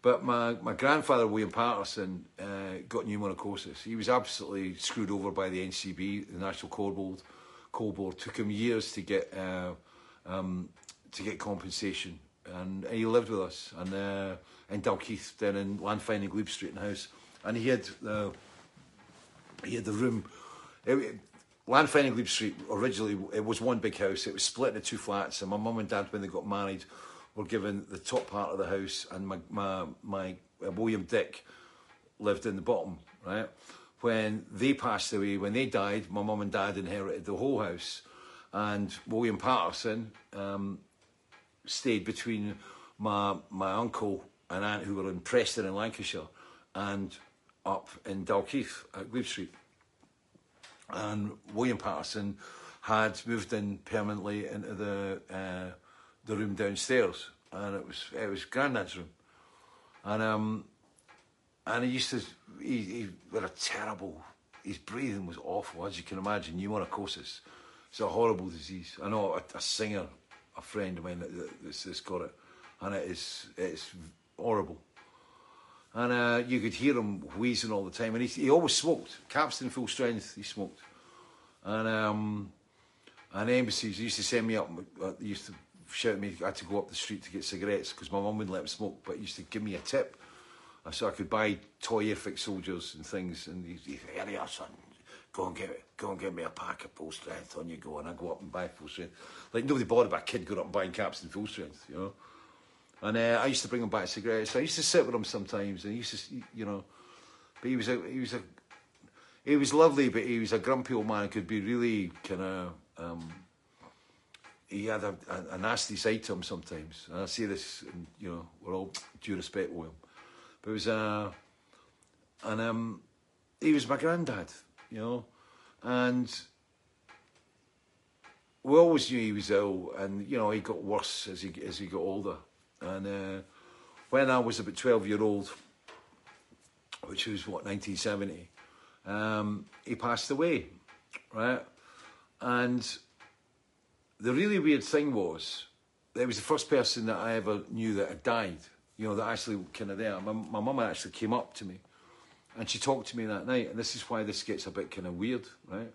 but my, my grandfather, William Patterson, uh, got pneumoconiosis. He was absolutely screwed over by the NCB, the National Coal Board coal. Took him years to get uh, um, to get compensation, and, he lived with us and uh, in Dalkeith, then in Llanfine and Glebe Street and house, and he had the he had the room. It, Llanfine and Glebe Street originally it was one big house. It was split into two flats, and my mum and dad when they got married were given the top part of the house, and my my my uh, William Dick lived in the bottom, right? When they passed away, when they died, my mum and dad inherited the whole house, and William Patterson um, stayed between my my uncle and aunt who were in Preston in Lancashire, and up in Dalkeith at Glebe Street. And William Patterson had moved in permanently into the uh, the room downstairs, and it was it was Grandad's room, and um, and he used to, he, he had a terrible, his breathing was awful, as you can imagine, pneumoconiosis. It's a horrible disease. I know a, a singer, a friend of mine, that, that's, that's got it, and it is, it's horrible. And uh, you could hear him wheezing all the time, and he, he always smoked. Capstan full strength, he smoked. And um, and embassies used to send me up. Uh, he used to shout at me. I had to go up the street to get cigarettes because my mum wouldn't let him smoke. But he used to give me a tip so I could buy toy Airfix soldiers and things. And he, he said, here son, go and get go and get me a pack of full strength. On you go, and I go up and buy full strength. Like nobody bothered about a kid going up and buying Capstan full strength, you know. And uh, I used to bring him back cigarettes. I used to sit with him sometimes, and he used to, you know, but he was a he was a he was lovely, but he was a grumpy old man. He Could be really kind of. Um, he had a, a, a nasty side to him sometimes. And I say this, and, you know, we're all due respect with him. But it was, uh, and um, he was my granddad, you know, and we always knew he was ill, and you know he got worse as he as he got older. And uh, when I was about twelve year old, which was what nineteen seventy, um, he passed away, right? And the really weird thing was, it was the first person that I ever knew that had died. You know, that actually kind of there. My, my mum actually came up to me, and she talked to me that night. And this is why this gets a bit kind of weird, right?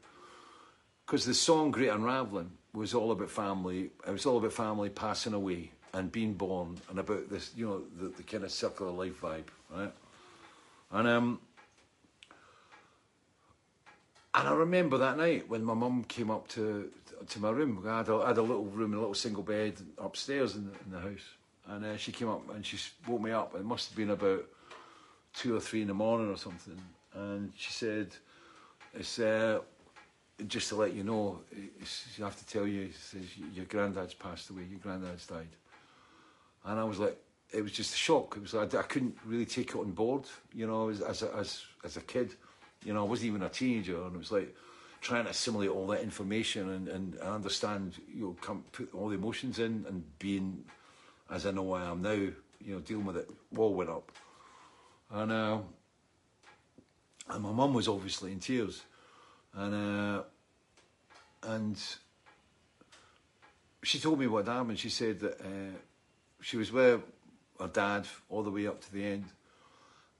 Because the song "Great Unraveling" was all about family. It was all about family passing away and being born, and about this, you know, the, the kind of circle of life vibe, right? And um, and I remember that night when my mum came up to to my room. I had a, I had a little room, a little single bed upstairs in the, in the house, and uh, she came up and she woke me up. It must have been about two or three in the morning or something, and she said, "It's uh, just to let you know. I have to tell you. Says your granddad's passed away. Your granddad's died." And I was like, it was just a shock. It was like I couldn't really take it on board, you know, as as a, as, as a kid. You know, I wasn't even a teenager, and it was like trying to assimilate all that information and, and, and understand, you know, come put all the emotions in and being, as I know I am now, you know, dealing with it, wall went up. And, uh, and my mum was obviously in tears. And, uh, and she told me what happened. She said that uh, she was with her dad all the way up to the end.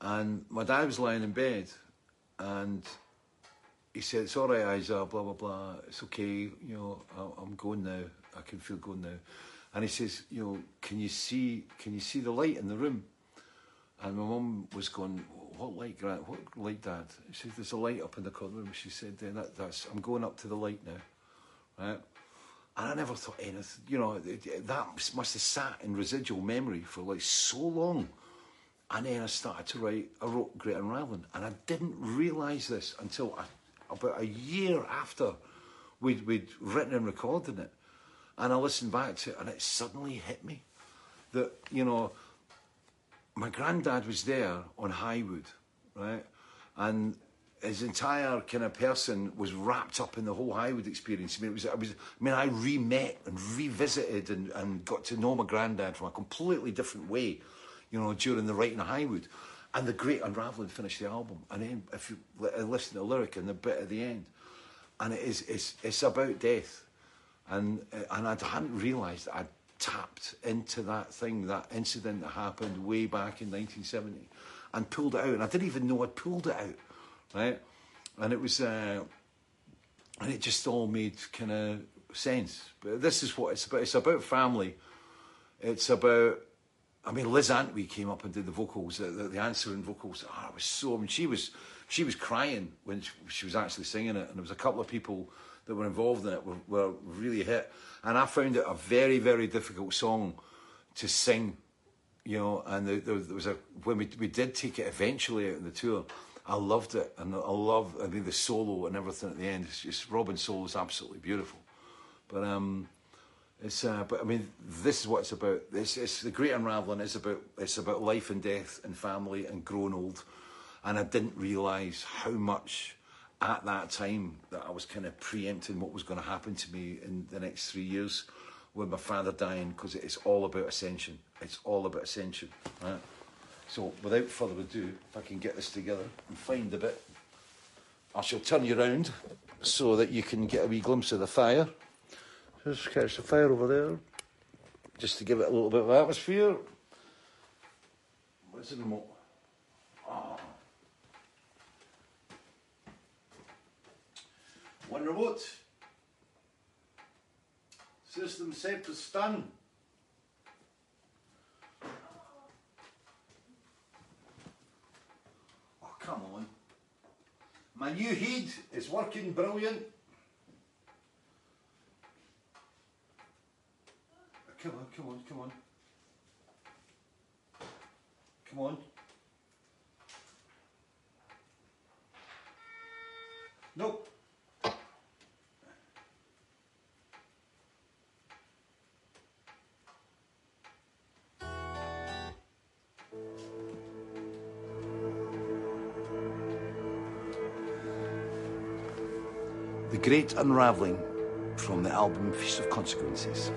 And my dad was lying in bed and he said, "It's all right, Isa. Blah blah blah. It's okay. You know, I'm going now. I can feel going now." And he says, "You know, can you see? Can you see the light in the room?" And my mum was going, "What light, Grant? What light, Dad?" He said, "There's a light up in the corner room." She said, "Then that, that's I'm going up to the light now, right?" And I never thought anything. You know, that must have sat in residual memory for like so long. And then I started to write. I wrote Great Unraveling, and I didn't realise this until I about a year after we'd, we'd written and recorded it. And I listened back to it and it suddenly hit me that, you know, my granddad was there on Highwood, right? And his entire kind of person was wrapped up in the whole Highwood experience. I mean, it was, I was, I mean, I re-met and revisited and, and got to know my granddad from a completely different way, you know, during the writing of Highwood. And the great unraveling finished the album. And then if you listen to the lyric and the bit at the end, and it is it's it's about death, and uh, and I hadn't realised I'd tapped into that thing, that incident that happened way back in 1970, and pulled it out. And I didn't even know I'd pulled it out, right? And it was, uh, and it just all made kind of sense. But this is what it's about. It's about family. It's about I mean, Liz Antwi came up and did the vocals, the, the, the answering vocals. Oh, it was so. I mean, she was she was crying when she, she, was actually singing it, and there was a couple of people that were involved in it were, were really hit. And I found it a very very difficult song to sing, you know. And there, there was a when we we did take it eventually out in the tour. I loved it, and I love. I mean, the solo and everything at the end. It's just Robin's solo is absolutely beautiful. But um, it's, uh, but I mean, this is what it's about. This it's the great unraveling. It's about it's about life and death and family and growing old. And I didn't realise how much at that time that I was kind of preempting what was going to happen to me in the next three years with my father dying because it's all about ascension. It's all about ascension. Right? So without further ado, if I can get this together and find a bit, I shall turn you round so that you can get a wee glimpse of the fire. Just catch the fire over there, just to give it a little bit of atmosphere. What's the remote? Oh. One remote. System set to stun. Oh, come on. My new heat is working brilliant. Uh, come on, come on, come on. Come on. Nope. Great Unravelling from the album Feast of Consequences.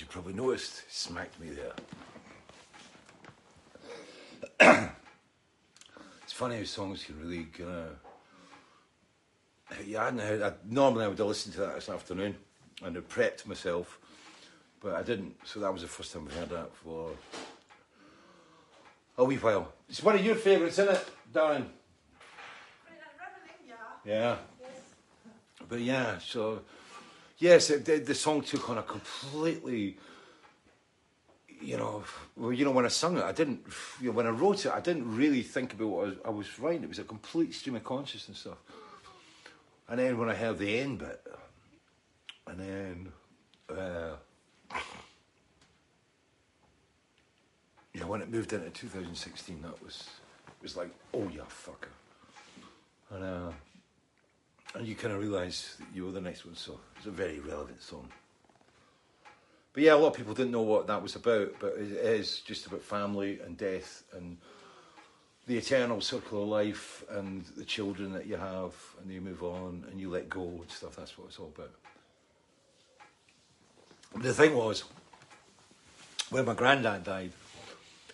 As you probably noticed, smacked me there. it's funny how songs can really kind of. Yeah, I, heard- I, normally I would have listened to that this afternoon and have prepped myself, but I didn't. So that was the first time I heard that for a wee while. It's one of your favourites, isn't it, Darren? Yeah. But yeah, so yes, it, the, the song took on a completely, you know, well, you know, when I sung it, I didn't, you know, when I wrote it, I didn't really think about what I was, I was writing. It was a complete stream of consciousness stuff. And then when I heard the end bit, and then, uh, yeah, when it moved into 2016, that was, it was like, oh yeah, fucker. And uh, and you kind of realise that you were the next one, so it's a very relevant song. But yeah, a lot of people didn't know what that was about, but it is just about family and death and the eternal circle of life and the children that you have, and you move on and you let go and stuff. That's what it's all about. But the thing was, when my granddad died,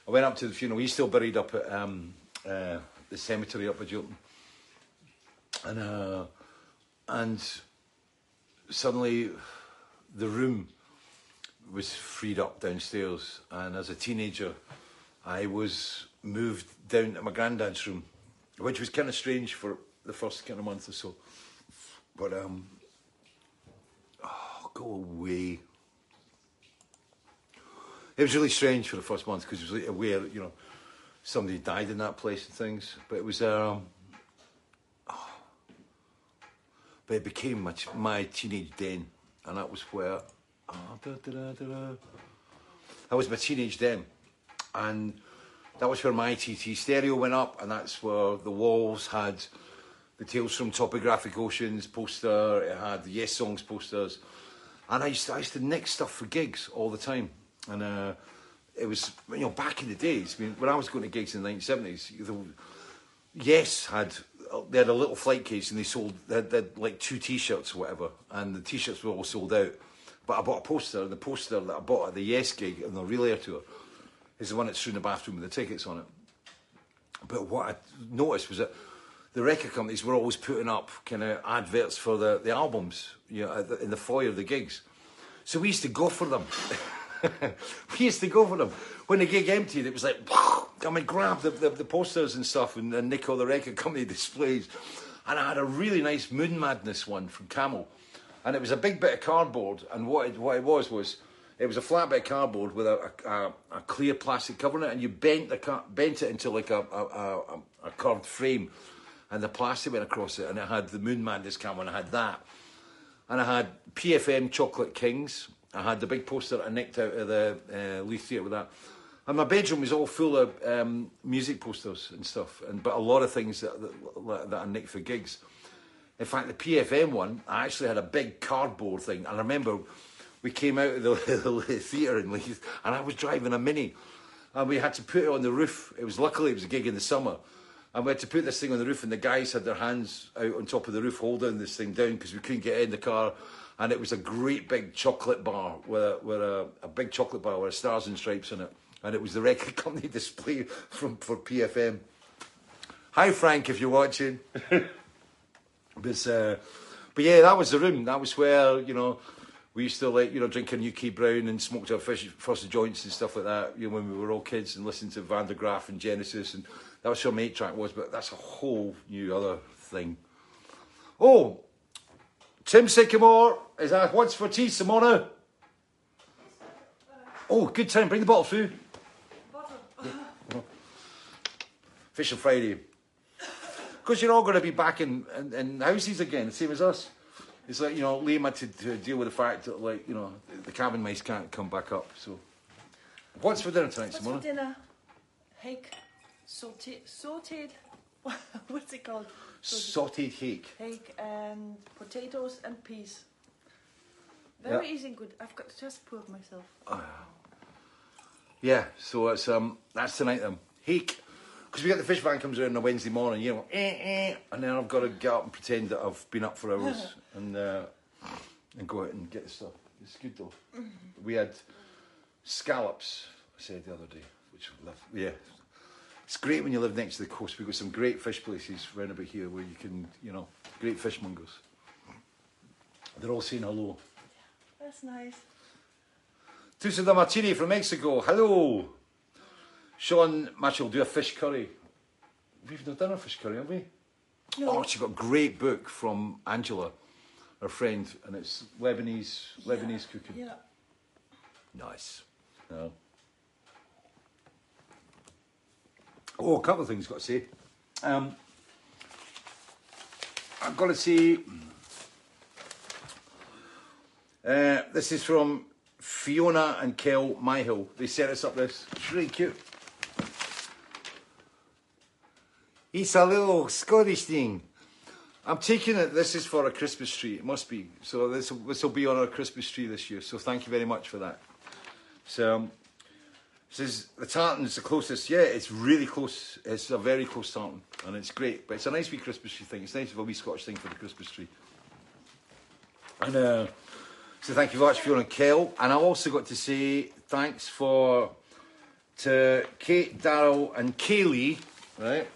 I went up to the funeral. He's still buried up at um, uh, the cemetery up at Jilton. And uh, and suddenly the room was freed up downstairs. And as a teenager I was moved down to my granddad's room which was kind of strange for the first kind of month or so. But um oh go away. It was really strange for the first month because it was aware you know somebody died in that place and things. But it was um but it became my, my teenage den, and that was where da, da, da, da. that was my teenage den, and that was where my TT stereo went up, and that's where the walls had the Tales from Topographic Oceans poster, it had the Yessongs posters, and I used to, I used to nick stuff for gigs all the time, and uh, it was you know back in the days. I mean, when I was going to gigs in the 1970s, the, Yes had they had a little flight case and they sold they had, they had like two T-shirts or whatever, and the T-shirts were all sold out. But I bought a poster, and the poster that I bought at the Yes gig on the Relayer tour is the one that's in the bathroom with the tickets on it. But what I noticed was that the record companies were always putting up kind of adverts for the, the albums, you know, in the foyer of the gigs. So we used to go for them. we used to go for them. When the gig emptied, it was like, I mean, grab the, the, the posters and stuff and, and all the record company displays. And I had a really nice Moon Madness one from Camel. And it was a big bit of cardboard. And what it, what it was was, it was a flat bit of cardboard with a, a, a, clear plastic cover on it. And you bent, the, ca- bent it into like a, a, a, a curved frame. And the plastic went across it. And it had the Moon Madness camel and I had that. And I had PFM Chocolate Kings. I had the big poster that I nicked out of the uh, Theatre with that. And my bedroom was all full of um, music posters and stuff, and but a lot of things that, that, that I nicked for gigs. In fact, the PFM one, I actually had a big cardboard thing. And I remember we came out of the, the theatre in Leith, and I was driving a Mini, and we had to put it on the roof. It was luckily it was a gig in the summer, and we had to put this thing on the roof, and the guys had their hands out on top of the roof holding this thing down because we couldn't get in the car. And it was a great big chocolate bar with a, with a, a big chocolate bar with stars and stripes in it. And it was the record company display from for PFM. Hi Frank, if you're watching. but uh, but yeah, that was the room. That was where you know we used to like you know drink our UK Brown and smoked our fish, frosted joints and stuff like that. You know when we were all kids and listened to Van der Graaf and Genesis and that was where my eight track was. But that's a whole new other thing. Oh, Tim Sycamore is that what's for tea, Simona? Oh, good time. Bring the bottle through. Fish on Friday. Because you're all going to be back in, in, in houses again, same as us. It's like, you know, Liam had to, to deal with the fact that, like, you know, the cabin mice can't come back up. So, what's for dinner tonight, What's Simona? for dinner? Hake, sauteed, sauteed. What's it called? Sauteed hake. Hake and potatoes and peas. Very Yeah. easy and good. I've got to just it myself. Yeah, so it's um that's tonight then. Hake. Because we get the fish van comes around on a Wednesday morning, you know, eh, eh, and then I've got to get up and pretend that I've been up for hours and uh, and go out and get the stuff. It's good though. We had scallops. I said the other day, which I love. Yeah, it's great when you live next to the coast. We've got some great fish places round about here where you can, you know, great fishmongers. They're all saying hello. That's nice. Tusa de Martini from Mexico. Hello. Sean Mitchell, do a fish curry. We've not done a fish curry, have we? No. Oh, she's got a great book from Angela, her friend, and it's Lebanese Lebanese cooking. Yeah. Nice. No. Oh, a couple of things got to say. Um, I've got to say, uh, this is from Fiona and Kel Myhill. They set us up this. It's really cute. It's a little Scottish thing. I'm taking it. This is for a Christmas tree. It must be. So this this will be on our Christmas tree this year. So thank you very much for that. So um, says the tartan's the closest. Yeah, it's really close. It's a very close tartan, and it's great. But it's a nice wee Christmas tree thing. It's nice of a wee Scottish thing for the Christmas tree. And uh, so thank you very much, Fiona and Kel. And I've also got to say thanks for to Kate, Daryl, and Kaylee. Right.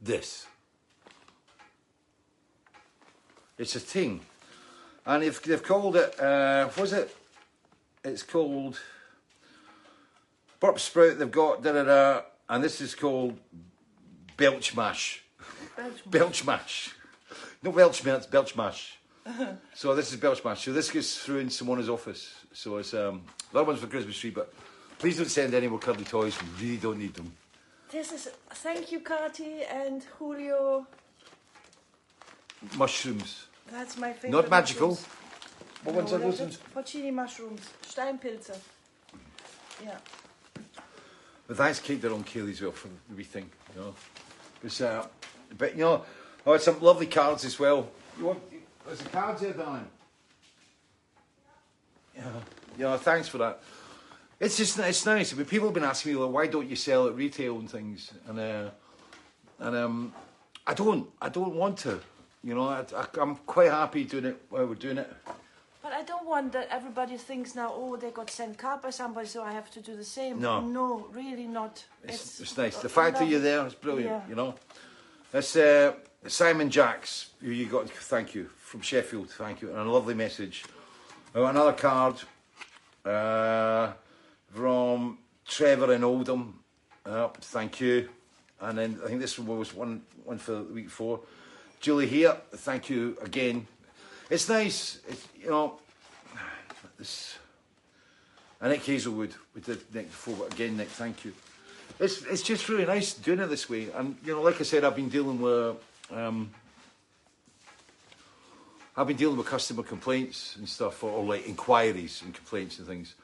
This. It's a thing. And if they've called it, uh, what was it? It's called Burp Sprout. They've got da da da, and this is called Belch Mash. Belch Belch Mash. No Belch Mash, Belch Mash. so this is Belch Mash. So this gets through in Simona's office. So it's um, the other one's for Christmas tree, but please don't send any more cuddly toys. We really don't need them. This is thank you, Kati and Julio. Mushrooms. That's my favorite. Not magical. mushrooms. What No, ones are those ones? Porcini mushrooms, Steinpilze. Yeah. But thanks, Kate, their own Kaylee as well for the wee thing. You know, it's, uh, but you know, I had some lovely cards as well. You want? There's the cards here, darling. Yeah, yeah. Thanks for that. It's just it's nice. I mean, people have been asking me, like, why don't you sell at retail and things? And uh, and um, I don't. I don't want to. You know, I, I, I'm quite happy doing it while we're doing it. But I don't want that everybody thinks now, oh, they got sent card by somebody, so I have to do the same. No. No, really not. It's, it's nice. The fact that you're there is brilliant. Yeah. You know, it's uh, Simon Jacks. Who you got? Thank you from Sheffield. Thank you, and a lovely message. Oh, another card uh, from Trevor in Oldham. Uh, thank you, and then I think this one was one one for the week four. Julie here. Thank you again. It's nice. It's, you know, this. And Nick Hazelwood, we did Nick before, but again, Nick, thank you. It's it's just really nice doing it this way, and you know, like I said, I've been dealing with um, I've been dealing with customer complaints and stuff, or, or like inquiries and complaints and things,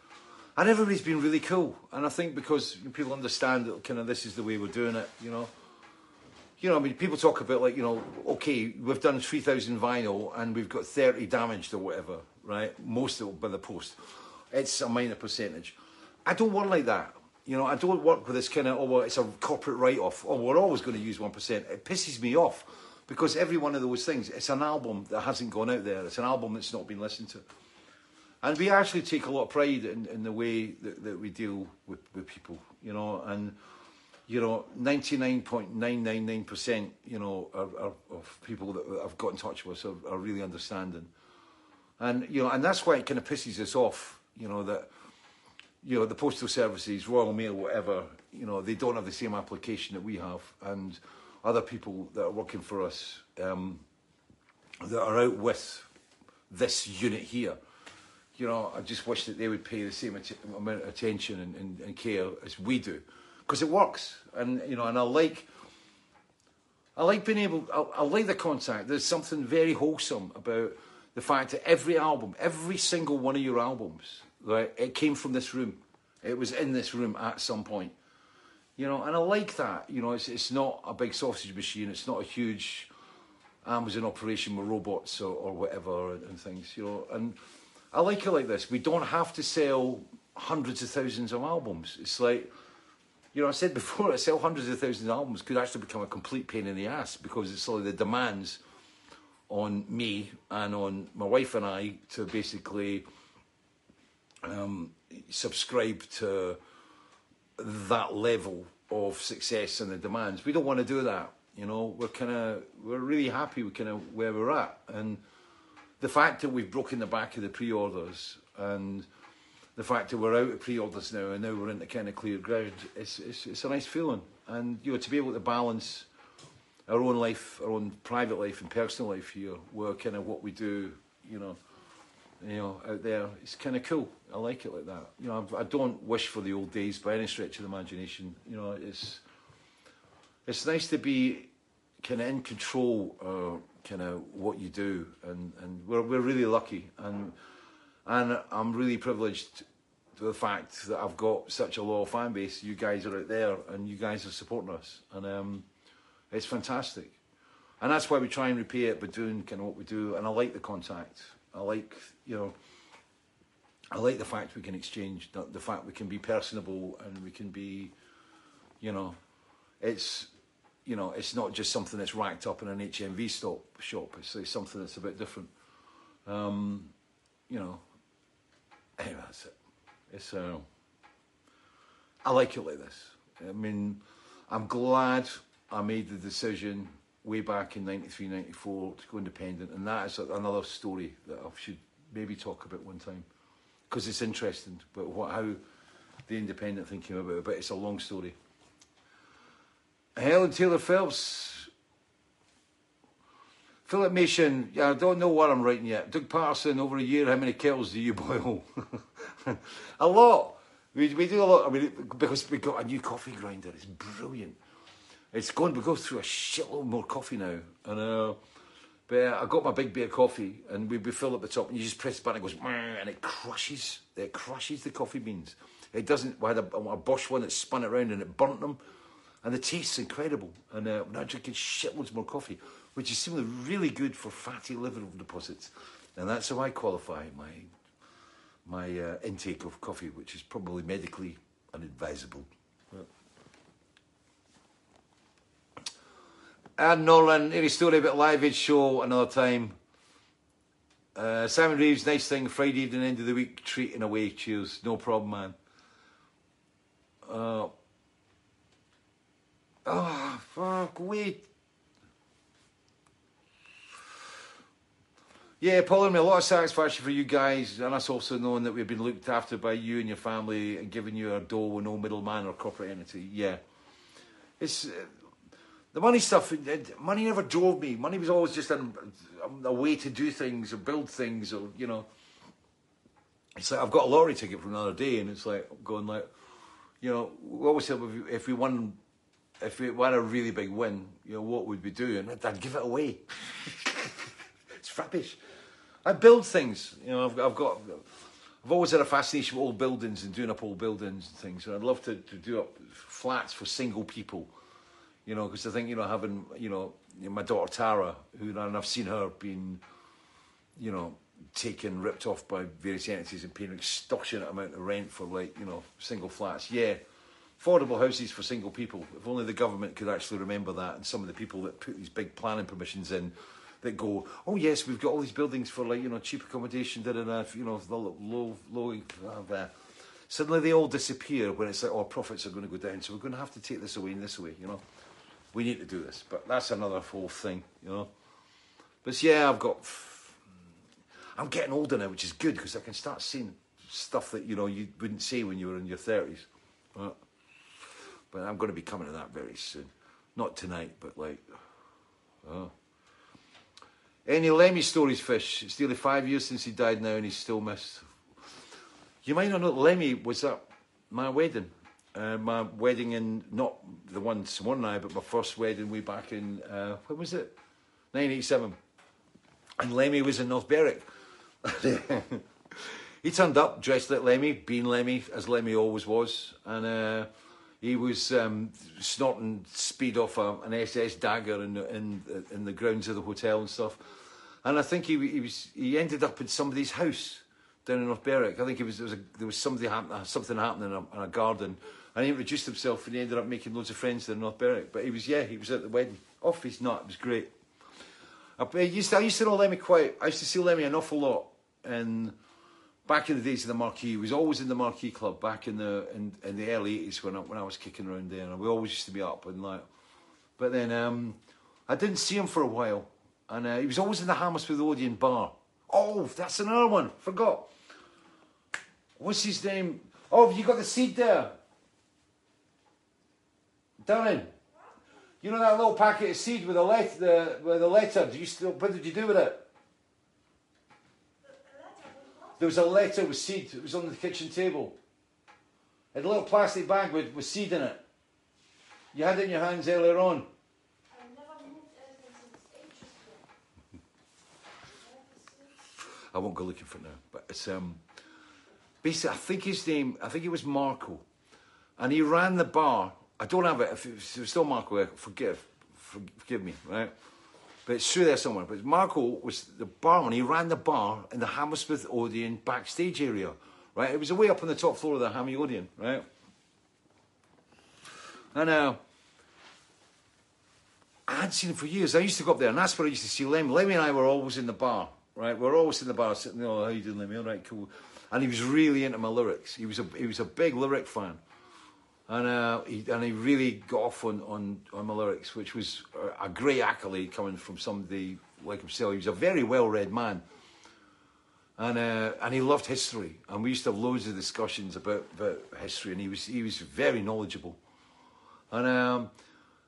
and everybody's been really cool. And I think because people understand that kind of this is the way we're doing it, you know. You know, I mean, people talk about like, you know, okay, we've done three thousand vinyl and we've got thirty damaged or whatever, right? Most of it by the post. It's a minor percentage. I don't work like that. You know, I don't work with this kind of, oh, well, it's a corporate write-off. Oh, we're always going to use 1%. It pisses me off because every one of those things, it's an album that hasn't gone out there. It's an album that's not been listened to. And we actually take a lot of pride in, in the way that, that we deal with, with people, you know, and, you know, 99.999%, you know, are, are, of people that I've got in touch with are, are really understanding. And, you know, and that's why it kind of pisses us off, you know, that, you know, the postal services, Royal Mail, whatever, you know, they don't have the same application that we have. And other people that are working for us um, that are out with this unit here, you know, I just wish that they would pay the same amount of attention and, and, and care as we do. Because it works. And, you know, and I like, I like being able, I, I like the contact. There's something very wholesome about the fact that every album, every single one of your albums, right, it came from this room. It was in this room at some point. You know, and I like that. You know, it's, it's not a big sausage machine. It's not a huge Amazon operation with robots or, or whatever and, and things, you know. And I like it like this. We don't have to sell hundreds of thousands of albums. It's like, you know, I said before, I sell hundreds of thousands of albums could actually become a complete pain in the ass because it's like the demands on me and on my wife and I to basically um, subscribe to that level of success and the demands. We don't want to do that. You know, we're kind of we're really happy with kind of where we're at, and the fact that we've broken the back of the pre-orders and the fact that we're out of pre-orders now and now we're into kind of clear ground, it's, it's, it's a nice feeling. And you know, to be able to balance our own life, our own private life and personal life here, with kind of what we do, you know, you know, out there, it's kind of cool. I like it like that. You know, I, don't wish for the old days by any stretch of the imagination. You know, it's it's nice to be kind of in control of kind of what you do, and, and we're we're really lucky, and and I'm really privileged to the fact that I've got such a loyal fan base. You guys are out there, and you guys are supporting us, and um, it's fantastic. And that's why we try and repay it by doing kind of what we do. And I like the contact. I like, you know, I like the fact we can exchange, the, the fact we can be personable and we can be, you know, it's, you know, it's not just something that's racked up in an HMV stop shop. It's, it's something that's a bit different. Um, you know, anyway, that's it. It's, uh, I like it like this. I mean, I'm glad I made the decision way back in 93, 94 to go independent. And that is another story that I should maybe talk about one time. Because it's interesting, but what, how the independent thing came about, but it's a long story. Helen Taylor Phelps. Philip Mason, yeah, I don't know what I'm writing yet. Doug Patterson, over a year, how many kettles do you boil? a lot. We, we do a lot. I mean, because we got a new coffee grinder. It's brilliant. It's gone. We go through a shitload more coffee now, and uh, but uh, I got my big beer coffee, and we, we fill up the top, and you just press the button, it goes, and it crushes. It crushes the coffee beans. It doesn't. We had a, a Bosch one that spun it around and it burnt them, and the taste's incredible. And uh, now drinking shitloads more coffee, which is seemingly really good for fatty liver deposits, and that's how I qualify my my uh, intake of coffee, which is probably medically unadvisable. And Nolan, any story about Live Aid show another time. Uh, Simon Reeves, nice thing, Friday evening, end of the week, treating away. Cheers, no problem, man. Uh, oh, fuck, wait. Yeah, Paul, and me a lot of satisfaction for you guys, and us also knowing that we've been looked after by you and your family and giving you our dough with no middleman or corporate entity. Yeah. It's. Uh, the money stuff, it- money never drove me. Money was always just a, a way to do things or build things or, you know. It's like I've got a lottery ticket for another day and it's like going like, you know, we always said if we, if we won, if we won a really big win, you know, what would we do? And I'd give it away. it's rubbish. I build things, you know, I've, I've got, I've always had a fascination with old buildings and doing up old buildings and things. And I'd love to, to do up flats for single people you know, because I think you know having you know my daughter Tara, who and I've seen her being, you know, taken ripped off by various entities and paying an extortionate amount of rent for like you know single flats. Yeah, affordable houses for single people. If only the government could actually remember that, and some of the people that put these big planning permissions in. That go, oh yes, we've got all these buildings for like you know cheap accommodation, da da da, you know the low low, uh. Suddenly they all disappear when it's like, oh, profits are going to go down, so we're going to have to take this away and this away, you know we need to do this. But that's another whole thing, you know. But yeah, I've got. I'm getting older now, which is good because I can start seeing stuff that you know you wouldn't see when you were in your thirties. But, but I'm going to be coming to that very soon. Not tonight, but like. Oh. Any Lemmy stories, Fish? It's nearly five years since he died now, and he's still missed. You might not know Lemmy was at my wedding. Uh, my wedding in not the one Simona and I, but my first wedding way back in uh, when was it? 1987. And Lemmy was in North Berwick. he turned up dressed like Lemmy, being Lemmy as Lemmy always was, and uh, he was um, snorting speed off a, an SS dagger in the, in in the grounds of the hotel and stuff. And I think he he was he ended up in somebody's house down in North Berwick. I think it was there was, a, there was somebody happen, something happening in a, in a garden, and he introduced himself, and he ended up making loads of friends in North Berwick. But he was yeah, he was at the wedding, off his nut. It was great. I, I used to, I used to know Lemmy quite. I used to see Lemmy an awful lot. And back in the days of the Marquee, he was always in the Marquee Club back in the in, in the early eighties when I, when I was kicking around there, and we always used to be up and like. But then um, I didn't see him for a while, and uh, he was always in the Hammersmith Odeon bar. Oh, that's another one. Forgot. What's his name? Oh, you got the seed there? Darren. You know that little packet of seed with the let the with the letter. Do you still? What did you do with it? There was a letter with seed. It was on the kitchen table. It had a little plastic bag with, with seed in it. You had it in your hands earlier on. I won't go looking for it now. But it's um basically I think his name I think it was Marco. And he ran the bar. I don't have it. If it was, if it was still Marco, forgive. Forgive me, right? But it's through there somewhere. But Marco was the barman. He ran the bar in the Hammersmith Odeon backstage area, right? It was away up on the top floor of the Hammy Odeon, right? And uh, I hadn't seen him for years. I used to go up there, and that's where I used to see Lemmy. Lemmy and I were always in the bar, right? We were always in the bar, sitting there. Oh, how you doing, Lemmy? All right, cool. And he was really into my lyrics. He was a he was a big lyric fan, and uh, he and he really got off on on, on my lyrics, which was a, great accolade coming from somebody like himself. He was a very well read man, and uh, and he loved history, and we used to have loads of discussions about about history, and he was he was very knowledgeable. And um,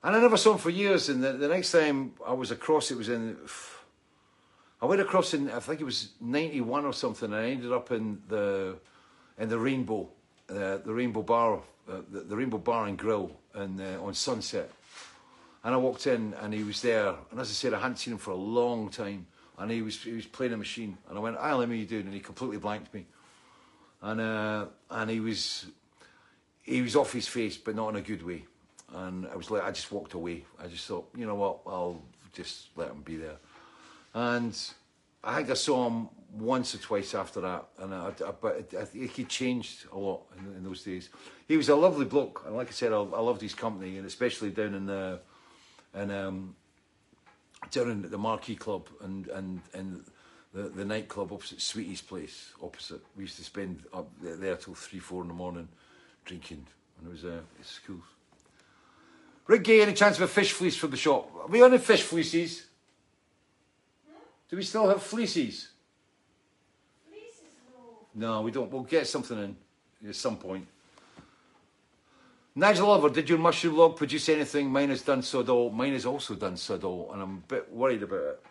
and I never saw him for years. And the, the next time I was across, it was in. I went across in I think it was ninety one or something. And I ended up in the in the Rainbow, uh, the Rainbow Bar, uh, the, the Rainbow Bar and Grill, and uh, on Sunset. And I walked in, and he was there. And as I said, I hadn't seen him for a long time. And he was he was playing a machine. And I went, "Hi, let me you doing?" And he completely blanked me. And uh, and he was he was off his face, but not in a good way. And I was like, I just walked away. I just thought, you know what, I'll just let him be there. And I think I saw him once or twice after that, and I, I, but I he changed a lot in, in those days. He was a lovely bloke, and like I said, I, loved his company, and especially down in the, and um, down in the Marquee Club and and and the, the nightclub opposite Sweetie's place. Opposite, we used to spend up there, till three, four in the morning, drinking, and it was uh, it's cool. Rick Gay, any chance of a fish fleece from the shop? Are we on fish fleeces? Do we still have fleeces? No, we don't. We'll get something in at some point. Nigel Oliver, did your mushroom log produce anything? Mine has done sod all. Mine has also done sod all, and I'm a bit worried about it.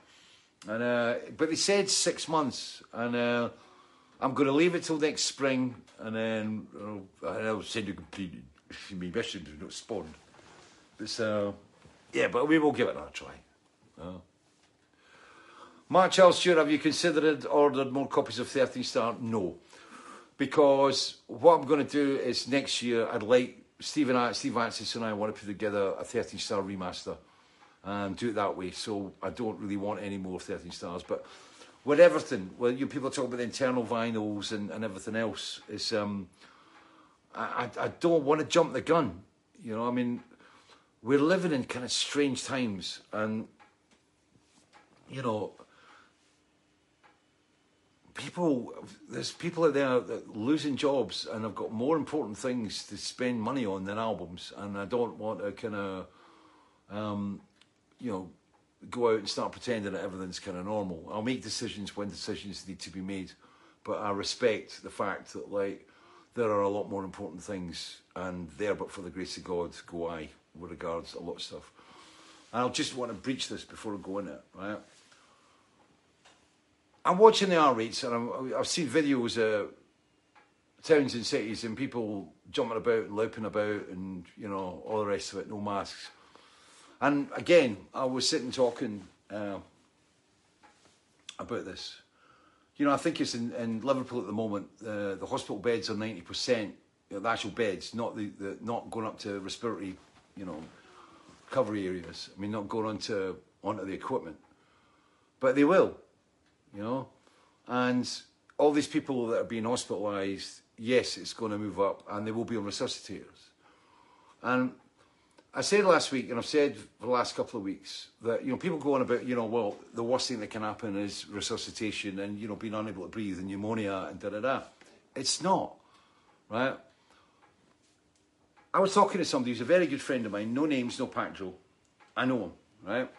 And uh, but they said six months, and uh, I'm going to leave it till next spring, and then uh, I'll send you completed. My are not spawned. But so, yeah, but we will give it another try. Uh, Mark Charles have you considered ordered more copies of 13th Star? No. Because what I'm going to do is next year, I'd like Steve and I, Steve Vantsis and I want to put together a 13th Star remaster and do it that way. So I don't really want any more 13 Stars. But with everything, well, you people talk about the internal vinyls and, and everything else, is um, I I don't want to jump the gun. You know, I mean, we're living in kind of strange times and you know people there's people out there losing jobs and I've got more important things to spend money on than albums. And I don't want to kind of um, you know go out and start pretending that everything's kind of normal. I'll make decisions when decisions need to be made. But I respect the fact that like there are a lot more important things and there but for the grace of God go I with regards to a lot of stuff. I'll just want to breach this before I go in it right I'm watching the rates and I'm, I've seen videos of towns and cities and people jumping about and loping about and you know all the rest of it, no masks. And again, I was sitting talking uh, about this. You know, I think it's in, in Liverpool at the moment. Uh, the hospital beds are ninety percent. You know, the actual beds, not the, the not going up to respiratory, you know, recovery areas. I mean, not going onto onto the equipment, but they will you know. And all these people that are being hospitalised, yes, it's going to move up, and they will be on resuscitators. And I said last week, and I've said for the last couple of weeks, that you know people go on about you know well the worst thing that can happen is resuscitation and you know being unable to breathe and pneumonia and da da da. It's not, right? I was talking to somebody who's a very good friend of mine, no names, no drill. I know him, right?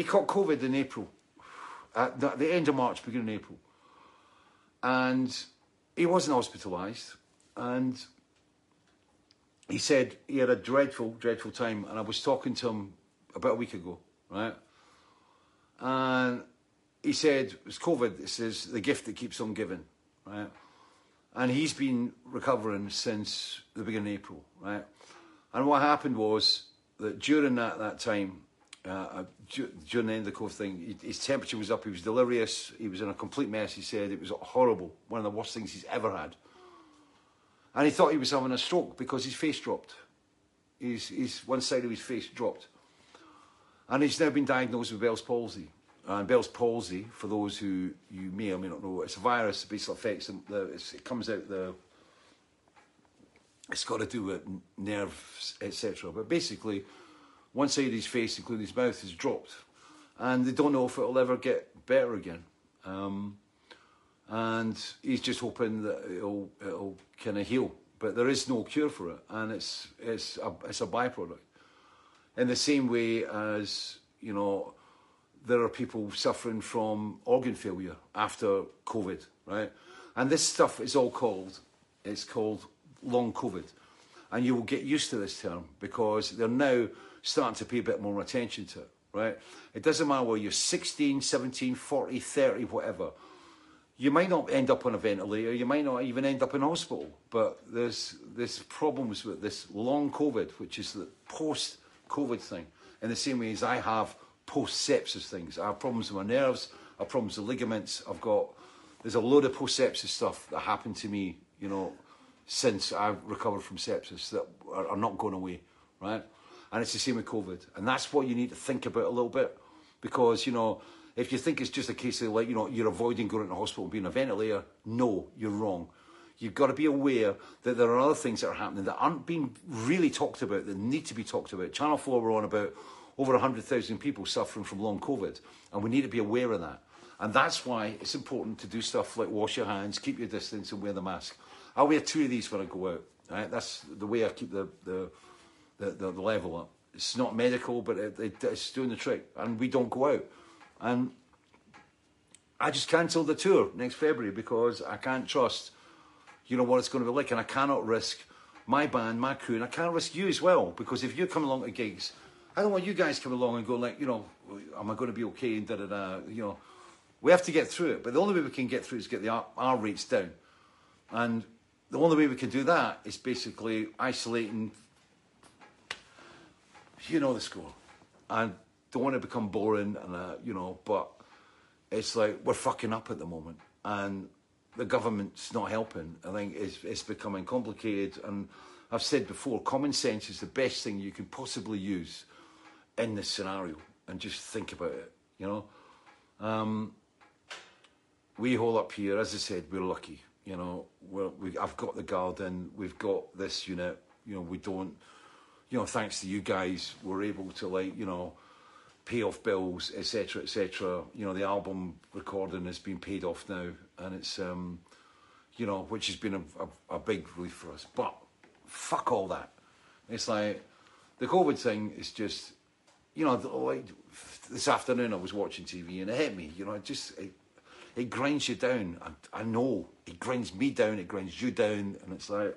He caught COVID in April, at the, the end of March, beginning of April, and he wasn't hospitalised, and he said he had a dreadful, dreadful time, and I was talking to him about a week ago, right? And he said it's COVID. This is the gift that keeps on giving, right? And he's been recovering since the beginning of April, right? And what happened was that during that that time, uh, during the end of the COVID thing, his temperature was up. He was delirious. He was in a complete mess. He said it was horrible, one of the worst things he's ever had. And he thought he was having a stroke because his face dropped. His, his one side of his face dropped. And he's now been diagnosed with Bell's palsy. And Bell's palsy, for those who you may or may not know, it's a virus that basically affects them. It comes out the. It's got to do with nerves, etc. But basically, one side of his face, including his mouth, is dropped, and they don't know if it'll ever get better again. Um, and he's just hoping that it'll it'll kind of heal. But there is no cure for it, and it's it's a, it's a byproduct. In the same way as you know, there are people suffering from organ failure after COVID, right? And this stuff is all called it's called long COVID, and you will get used to this term because they're now starting to pay a bit more attention to it, right? It doesn't matter whether you're 16, 17, 40, 30, whatever you might not end up on a ventilator, you might not even end up in hospital, but there's there's problems with this long COVID, which is the post COVID thing, in the same way as I have post sepsis things. I have problems with my nerves, I have problems with ligaments, I've got there's a load of post sepsis stuff that happened to me, you know, since I've recovered from sepsis that are, are not going away, right? And it's the same with COVID. And that's what you need to think about a little bit because, you know, if you think it's just a case of like, you know, you're avoiding going into hospital and being a ventilator, no, you're wrong. You've got to be aware that there are other things that are happening that aren't being really talked about, that need to be talked about. Channel 4 were on about over 100,000 people suffering from long COVID, and we need to be aware of that. And that's why it's important to do stuff like wash your hands, keep your distance, and wear the mask. I wear two of these when I go out. Right? That's the way I keep the, the, the, the, level up. It's not medical, but it, it, it's doing the trick. And we don't go out. And I just cancelled the tour next February because I can't trust, you know, what it's going to be like. And I cannot risk my band, my crew, and I can't risk you as well. Because if you come along to gigs, I don't want you guys coming along and go like, you know, am I going to be okay? And da da da. You know, we have to get through it. But the only way we can get through is get the R, R rates down. And the only way we can do that is basically isolating. You know the score. I don't want to become boring, and uh, you know, but it's like we're fucking up at the moment, and the government's not helping. I think it's, it's becoming complicated, and I've said before, common sense is the best thing you can possibly use in this scenario, and just think about it. You know, um, we hole up here, as I said, we're lucky. You know, we're, we, I've got the garden, we've got this unit. You know, we don't. You know, thanks to you guys, we're able to like, you know, pay off bills, etc., etc. You know, the album recording has been paid off now, and it's, um, you know, which has been a, a, a big relief for us. But fuck all that. It's like the COVID thing is just, you know, like this afternoon I was watching TV and it hit me. You know, it just it, it grinds you down. I, I know it grinds me down. It grinds you down, and it's like.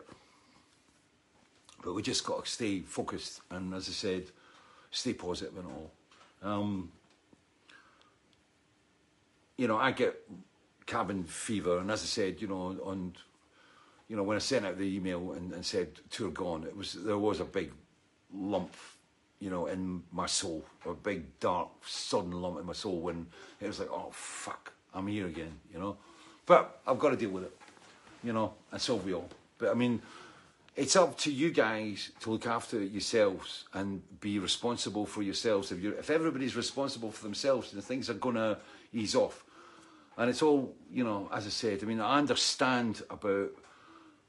But we just got to stay focused, and as I said, stay positive and all. Um, you know, I get cabin fever, and as I said, you know, on, you know, when I sent out the email and, and said tour gone, it was there was a big lump, you know, in my soul, a big dark sudden lump in my soul when it was like, oh fuck, I'm here again, you know. But I've got to deal with it, you know, and so we all. But I mean, it's up to you guys to look after yourselves and be responsible for yourselves. If if everybody's responsible for themselves, then things are gonna ease off. And it's all, you know, as I said, I mean, I understand about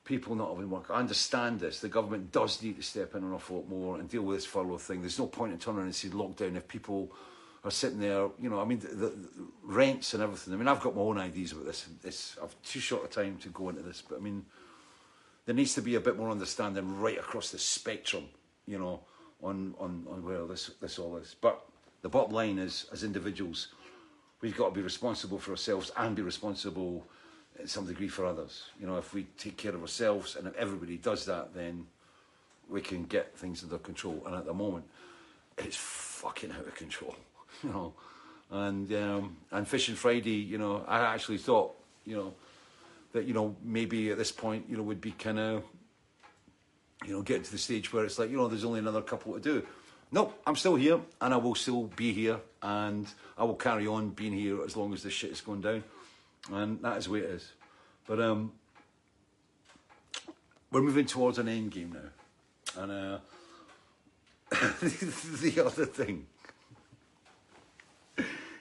people not having work. I understand this. The government does need to step in an awful lot more and deal with this furlough thing. There's no point in turning and saying lockdown if people are sitting there, you know, I mean, the, the rents and everything. I mean, I've got my own ideas about this. It's, I've too short a time to go into this, but I mean, there needs to be a bit more understanding right across the spectrum, you know, on, on, on where this, this all is. But the bottom line is, as individuals, we've got to be responsible for ourselves and be responsible in some degree for others. You know, if we take care of ourselves and if everybody does that, then we can get things under control. And at the moment, it's fucking out of control, you know. And um, and Fishing Friday, you know, I actually thought, you know, that you know maybe at this point, you know, would be kind of, you know, getting to the stage where it's like, you know, there's only another couple to do. Nope, I'm still here, and I will still be here, and I will carry on being here as long as this shit is going down, and that is the way it is. But um, we're moving towards an end game now, and uh, the other thing.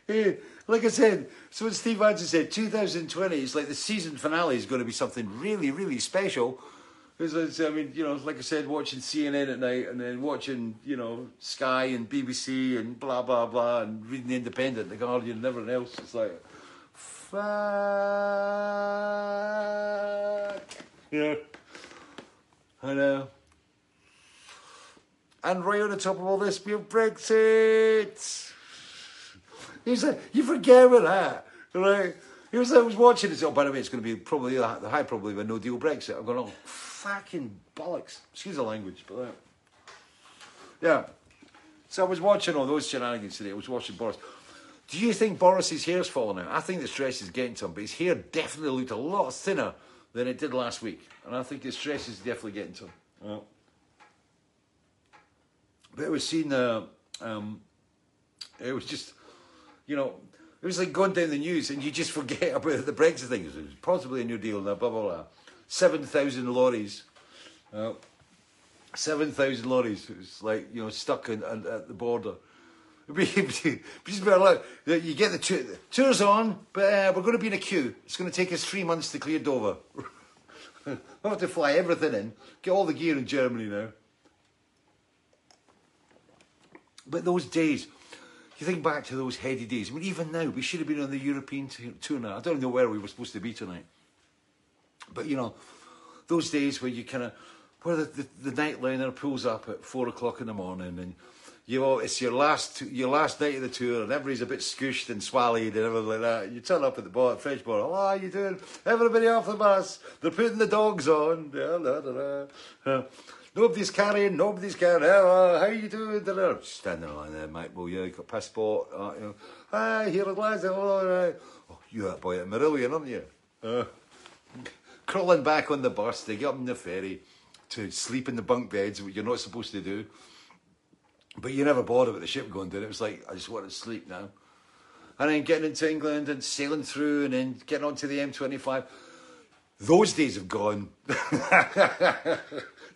Like I said, so what Steve Hansen said, 2020 is like the season finale is going to be something really, really special. Because I mean, you know, like I said, watching CNN at night and then watching, you know, Sky and BBC and blah blah blah and reading the Independent, the Guardian, and everything else. It's like, fuck. Yeah. I know. And right on the top of all this, we have Brexit. He's like, you forget about that, right? He was, I was watching it. Oh, by the way, it's going to be probably the high probably a no deal Brexit. I'm going, oh, fucking bollocks. Excuse the language, but uh, yeah. So I was watching all those shenanigans today. I was watching Boris. Do you think Boris's hair's falling out? I think the stress is getting to him, but his hair definitely looked a lot thinner than it did last week, and I think the stress is definitely getting to him. But it was seen. uh, um, it was just, you know, it was like going down the news and you just forget about the Brexit thing. It was possibly a new deal and blah, blah, blah. 7,000 lorries. Uh, 7,000 lorries. It was like, you know, stuck in, in, at the border. You get the tour's on, but uh, we're going to be in a queue. It's going to take us three months to clear Dover. we'll have to fly everything in, get all the gear in Germany now. But those days, you think back to those heady days. I mean, even now, we should have been on the European tour now. I don't know where we were supposed to be tonight. But, you know, those days where you kind of, where the, the, the nightliner pulls up at four o'clock in the morning and you all, it's your last your last night of the tour and everybody's a bit scooshed and swallowed and everything like that. You turn up at the bar, French bar, oh, how you doing? Everybody off the bus. They're putting the dogs on. Da, da, da, da. Uh, Nobody's carrying, nobody's carrying. Oh, how you doing? Standing along there, mate. Well, yeah, you got passport. Uh, you know, Hi, here at Glasgow. Right. Oh, you're that boy at Marillion, aren't you? Uh, crawling back on the bus to get up on the ferry to sleep in the bunk beds, which you're not supposed to do. But you never bothered with the ship going down. It was like, I just want to sleep now. And then getting into England and sailing through and then getting onto the M25. Those days have gone.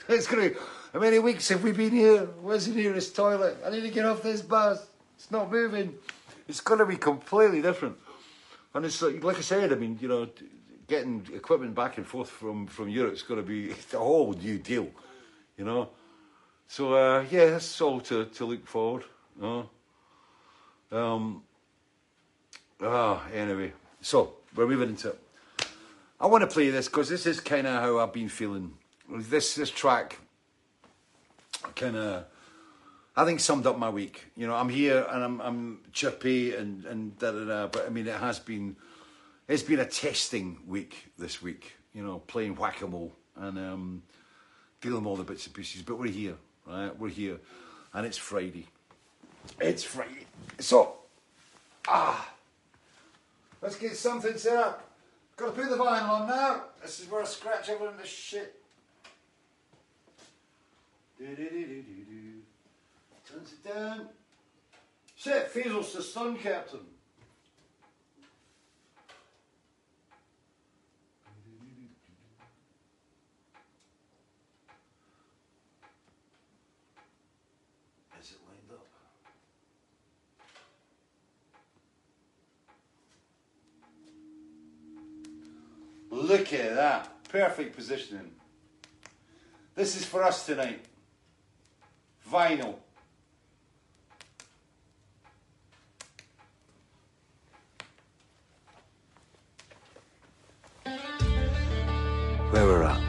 it's going to How many weeks have we been here? Where's the nearest toilet? I need to get off this bus. It's not moving. It's going to be completely different. And it's like, like I said, I mean, you know, getting equipment back and forth from, from Europe is going to be a whole new deal, you know. So uh, yeah, that's all to, to look forward. You know? Um. Ah, anyway, so we're moving into. it. I want to play this because this is kind of how I've been feeling. This this track kind of, I think summed up my week. You know, I'm here and I'm I'm chirpy and and da da da. But I mean, it has been, it's been a testing week this week. You know, playing whack a mole and um, dealing with all the bits and pieces. But we're here, right? We're here, and it's Friday. It's Friday. So, ah, let's get something set up. Got to put the vinyl on now. This is where I scratch everything this shit turns Set Phasers to stun captain. Is it lined up? Look at that. Perfect positioning. This is for us tonight vinyl. Where we're at.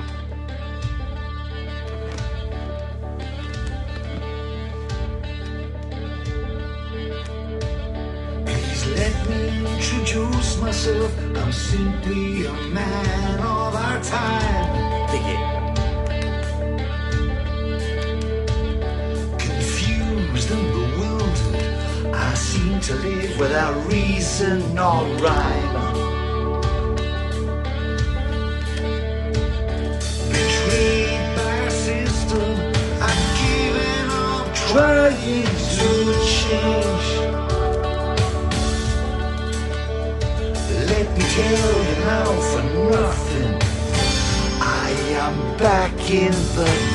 Please let me introduce myself. I'm simply a man of our time. Dig it. to live without reason or rhyme. Betrayed by system, I've given up trying to change. Let me tell you now for nothing, I am back in the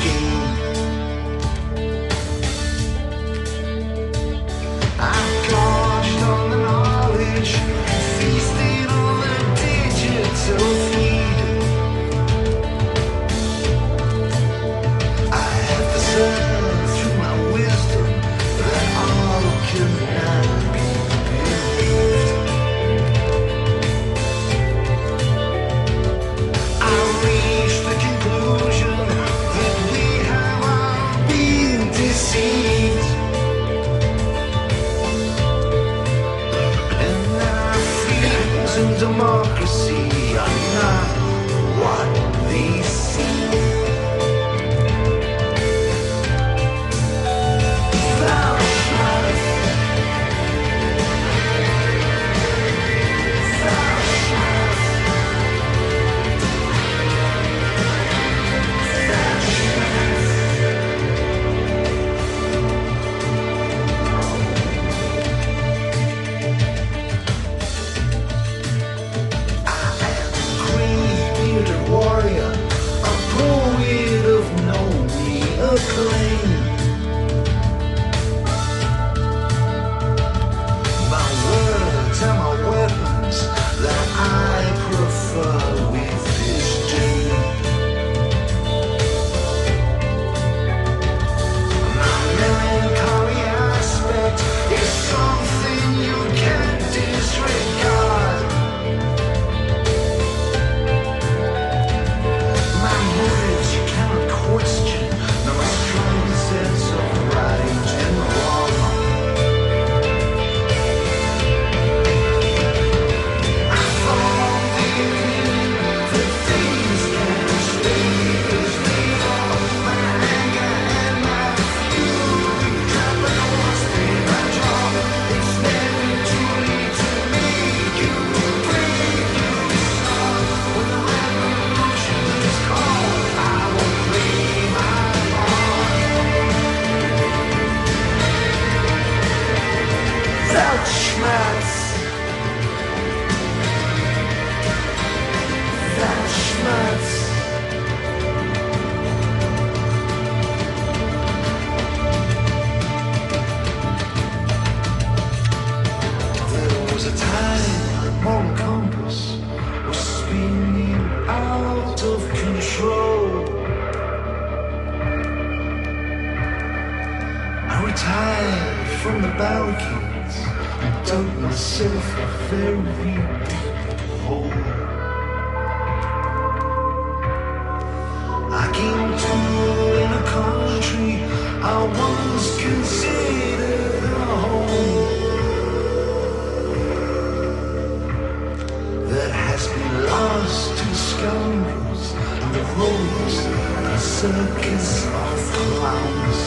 rules a circus of clowns.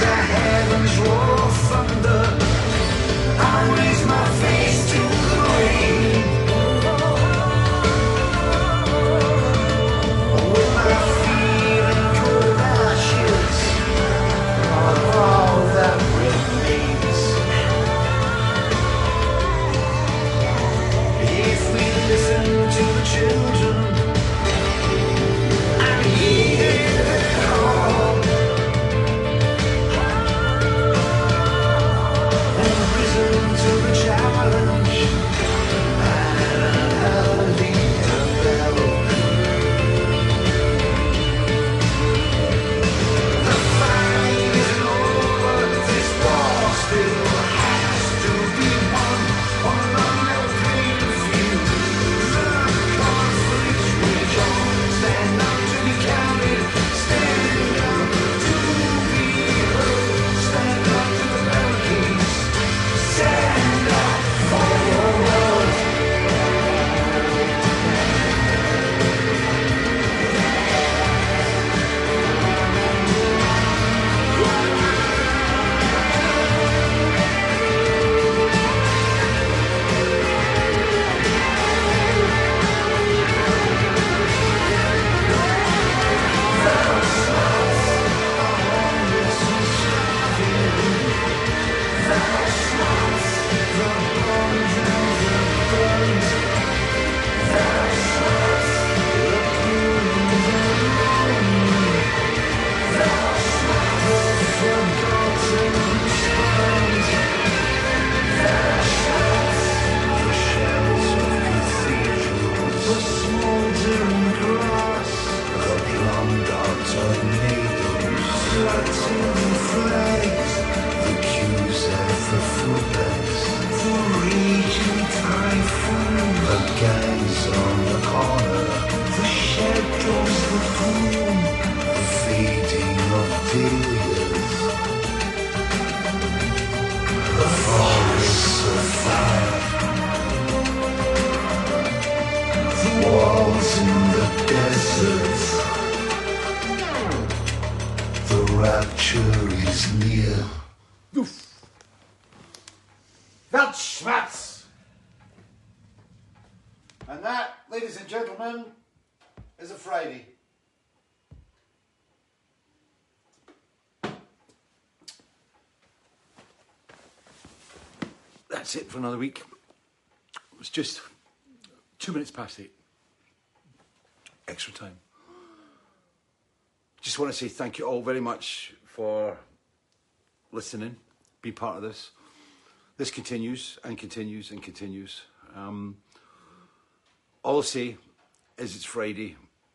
The heavens roar thunder. That's it for another week. It's just two minutes past eight. Extra time. Just want to say thank you all very much for listening, be part of this. This continues and continues and continues. Um, all I'll say is it's Friday.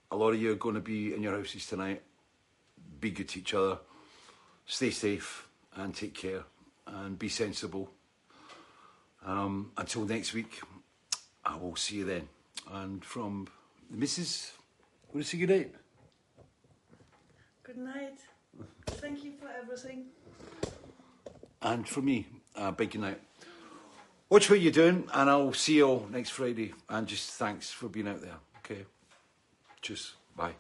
A lot of you are going to be in your houses tonight. Be good to each other. Stay safe and take care and be sensible. Um, until next week, I will see you then. And from the missus, want to say good night? Good night. Thank you for everything. And from me, uh, big good night. Watch what you're doing, and I'll see you all next Friday. And just thanks for being out there. Okay. Cheers. Bye.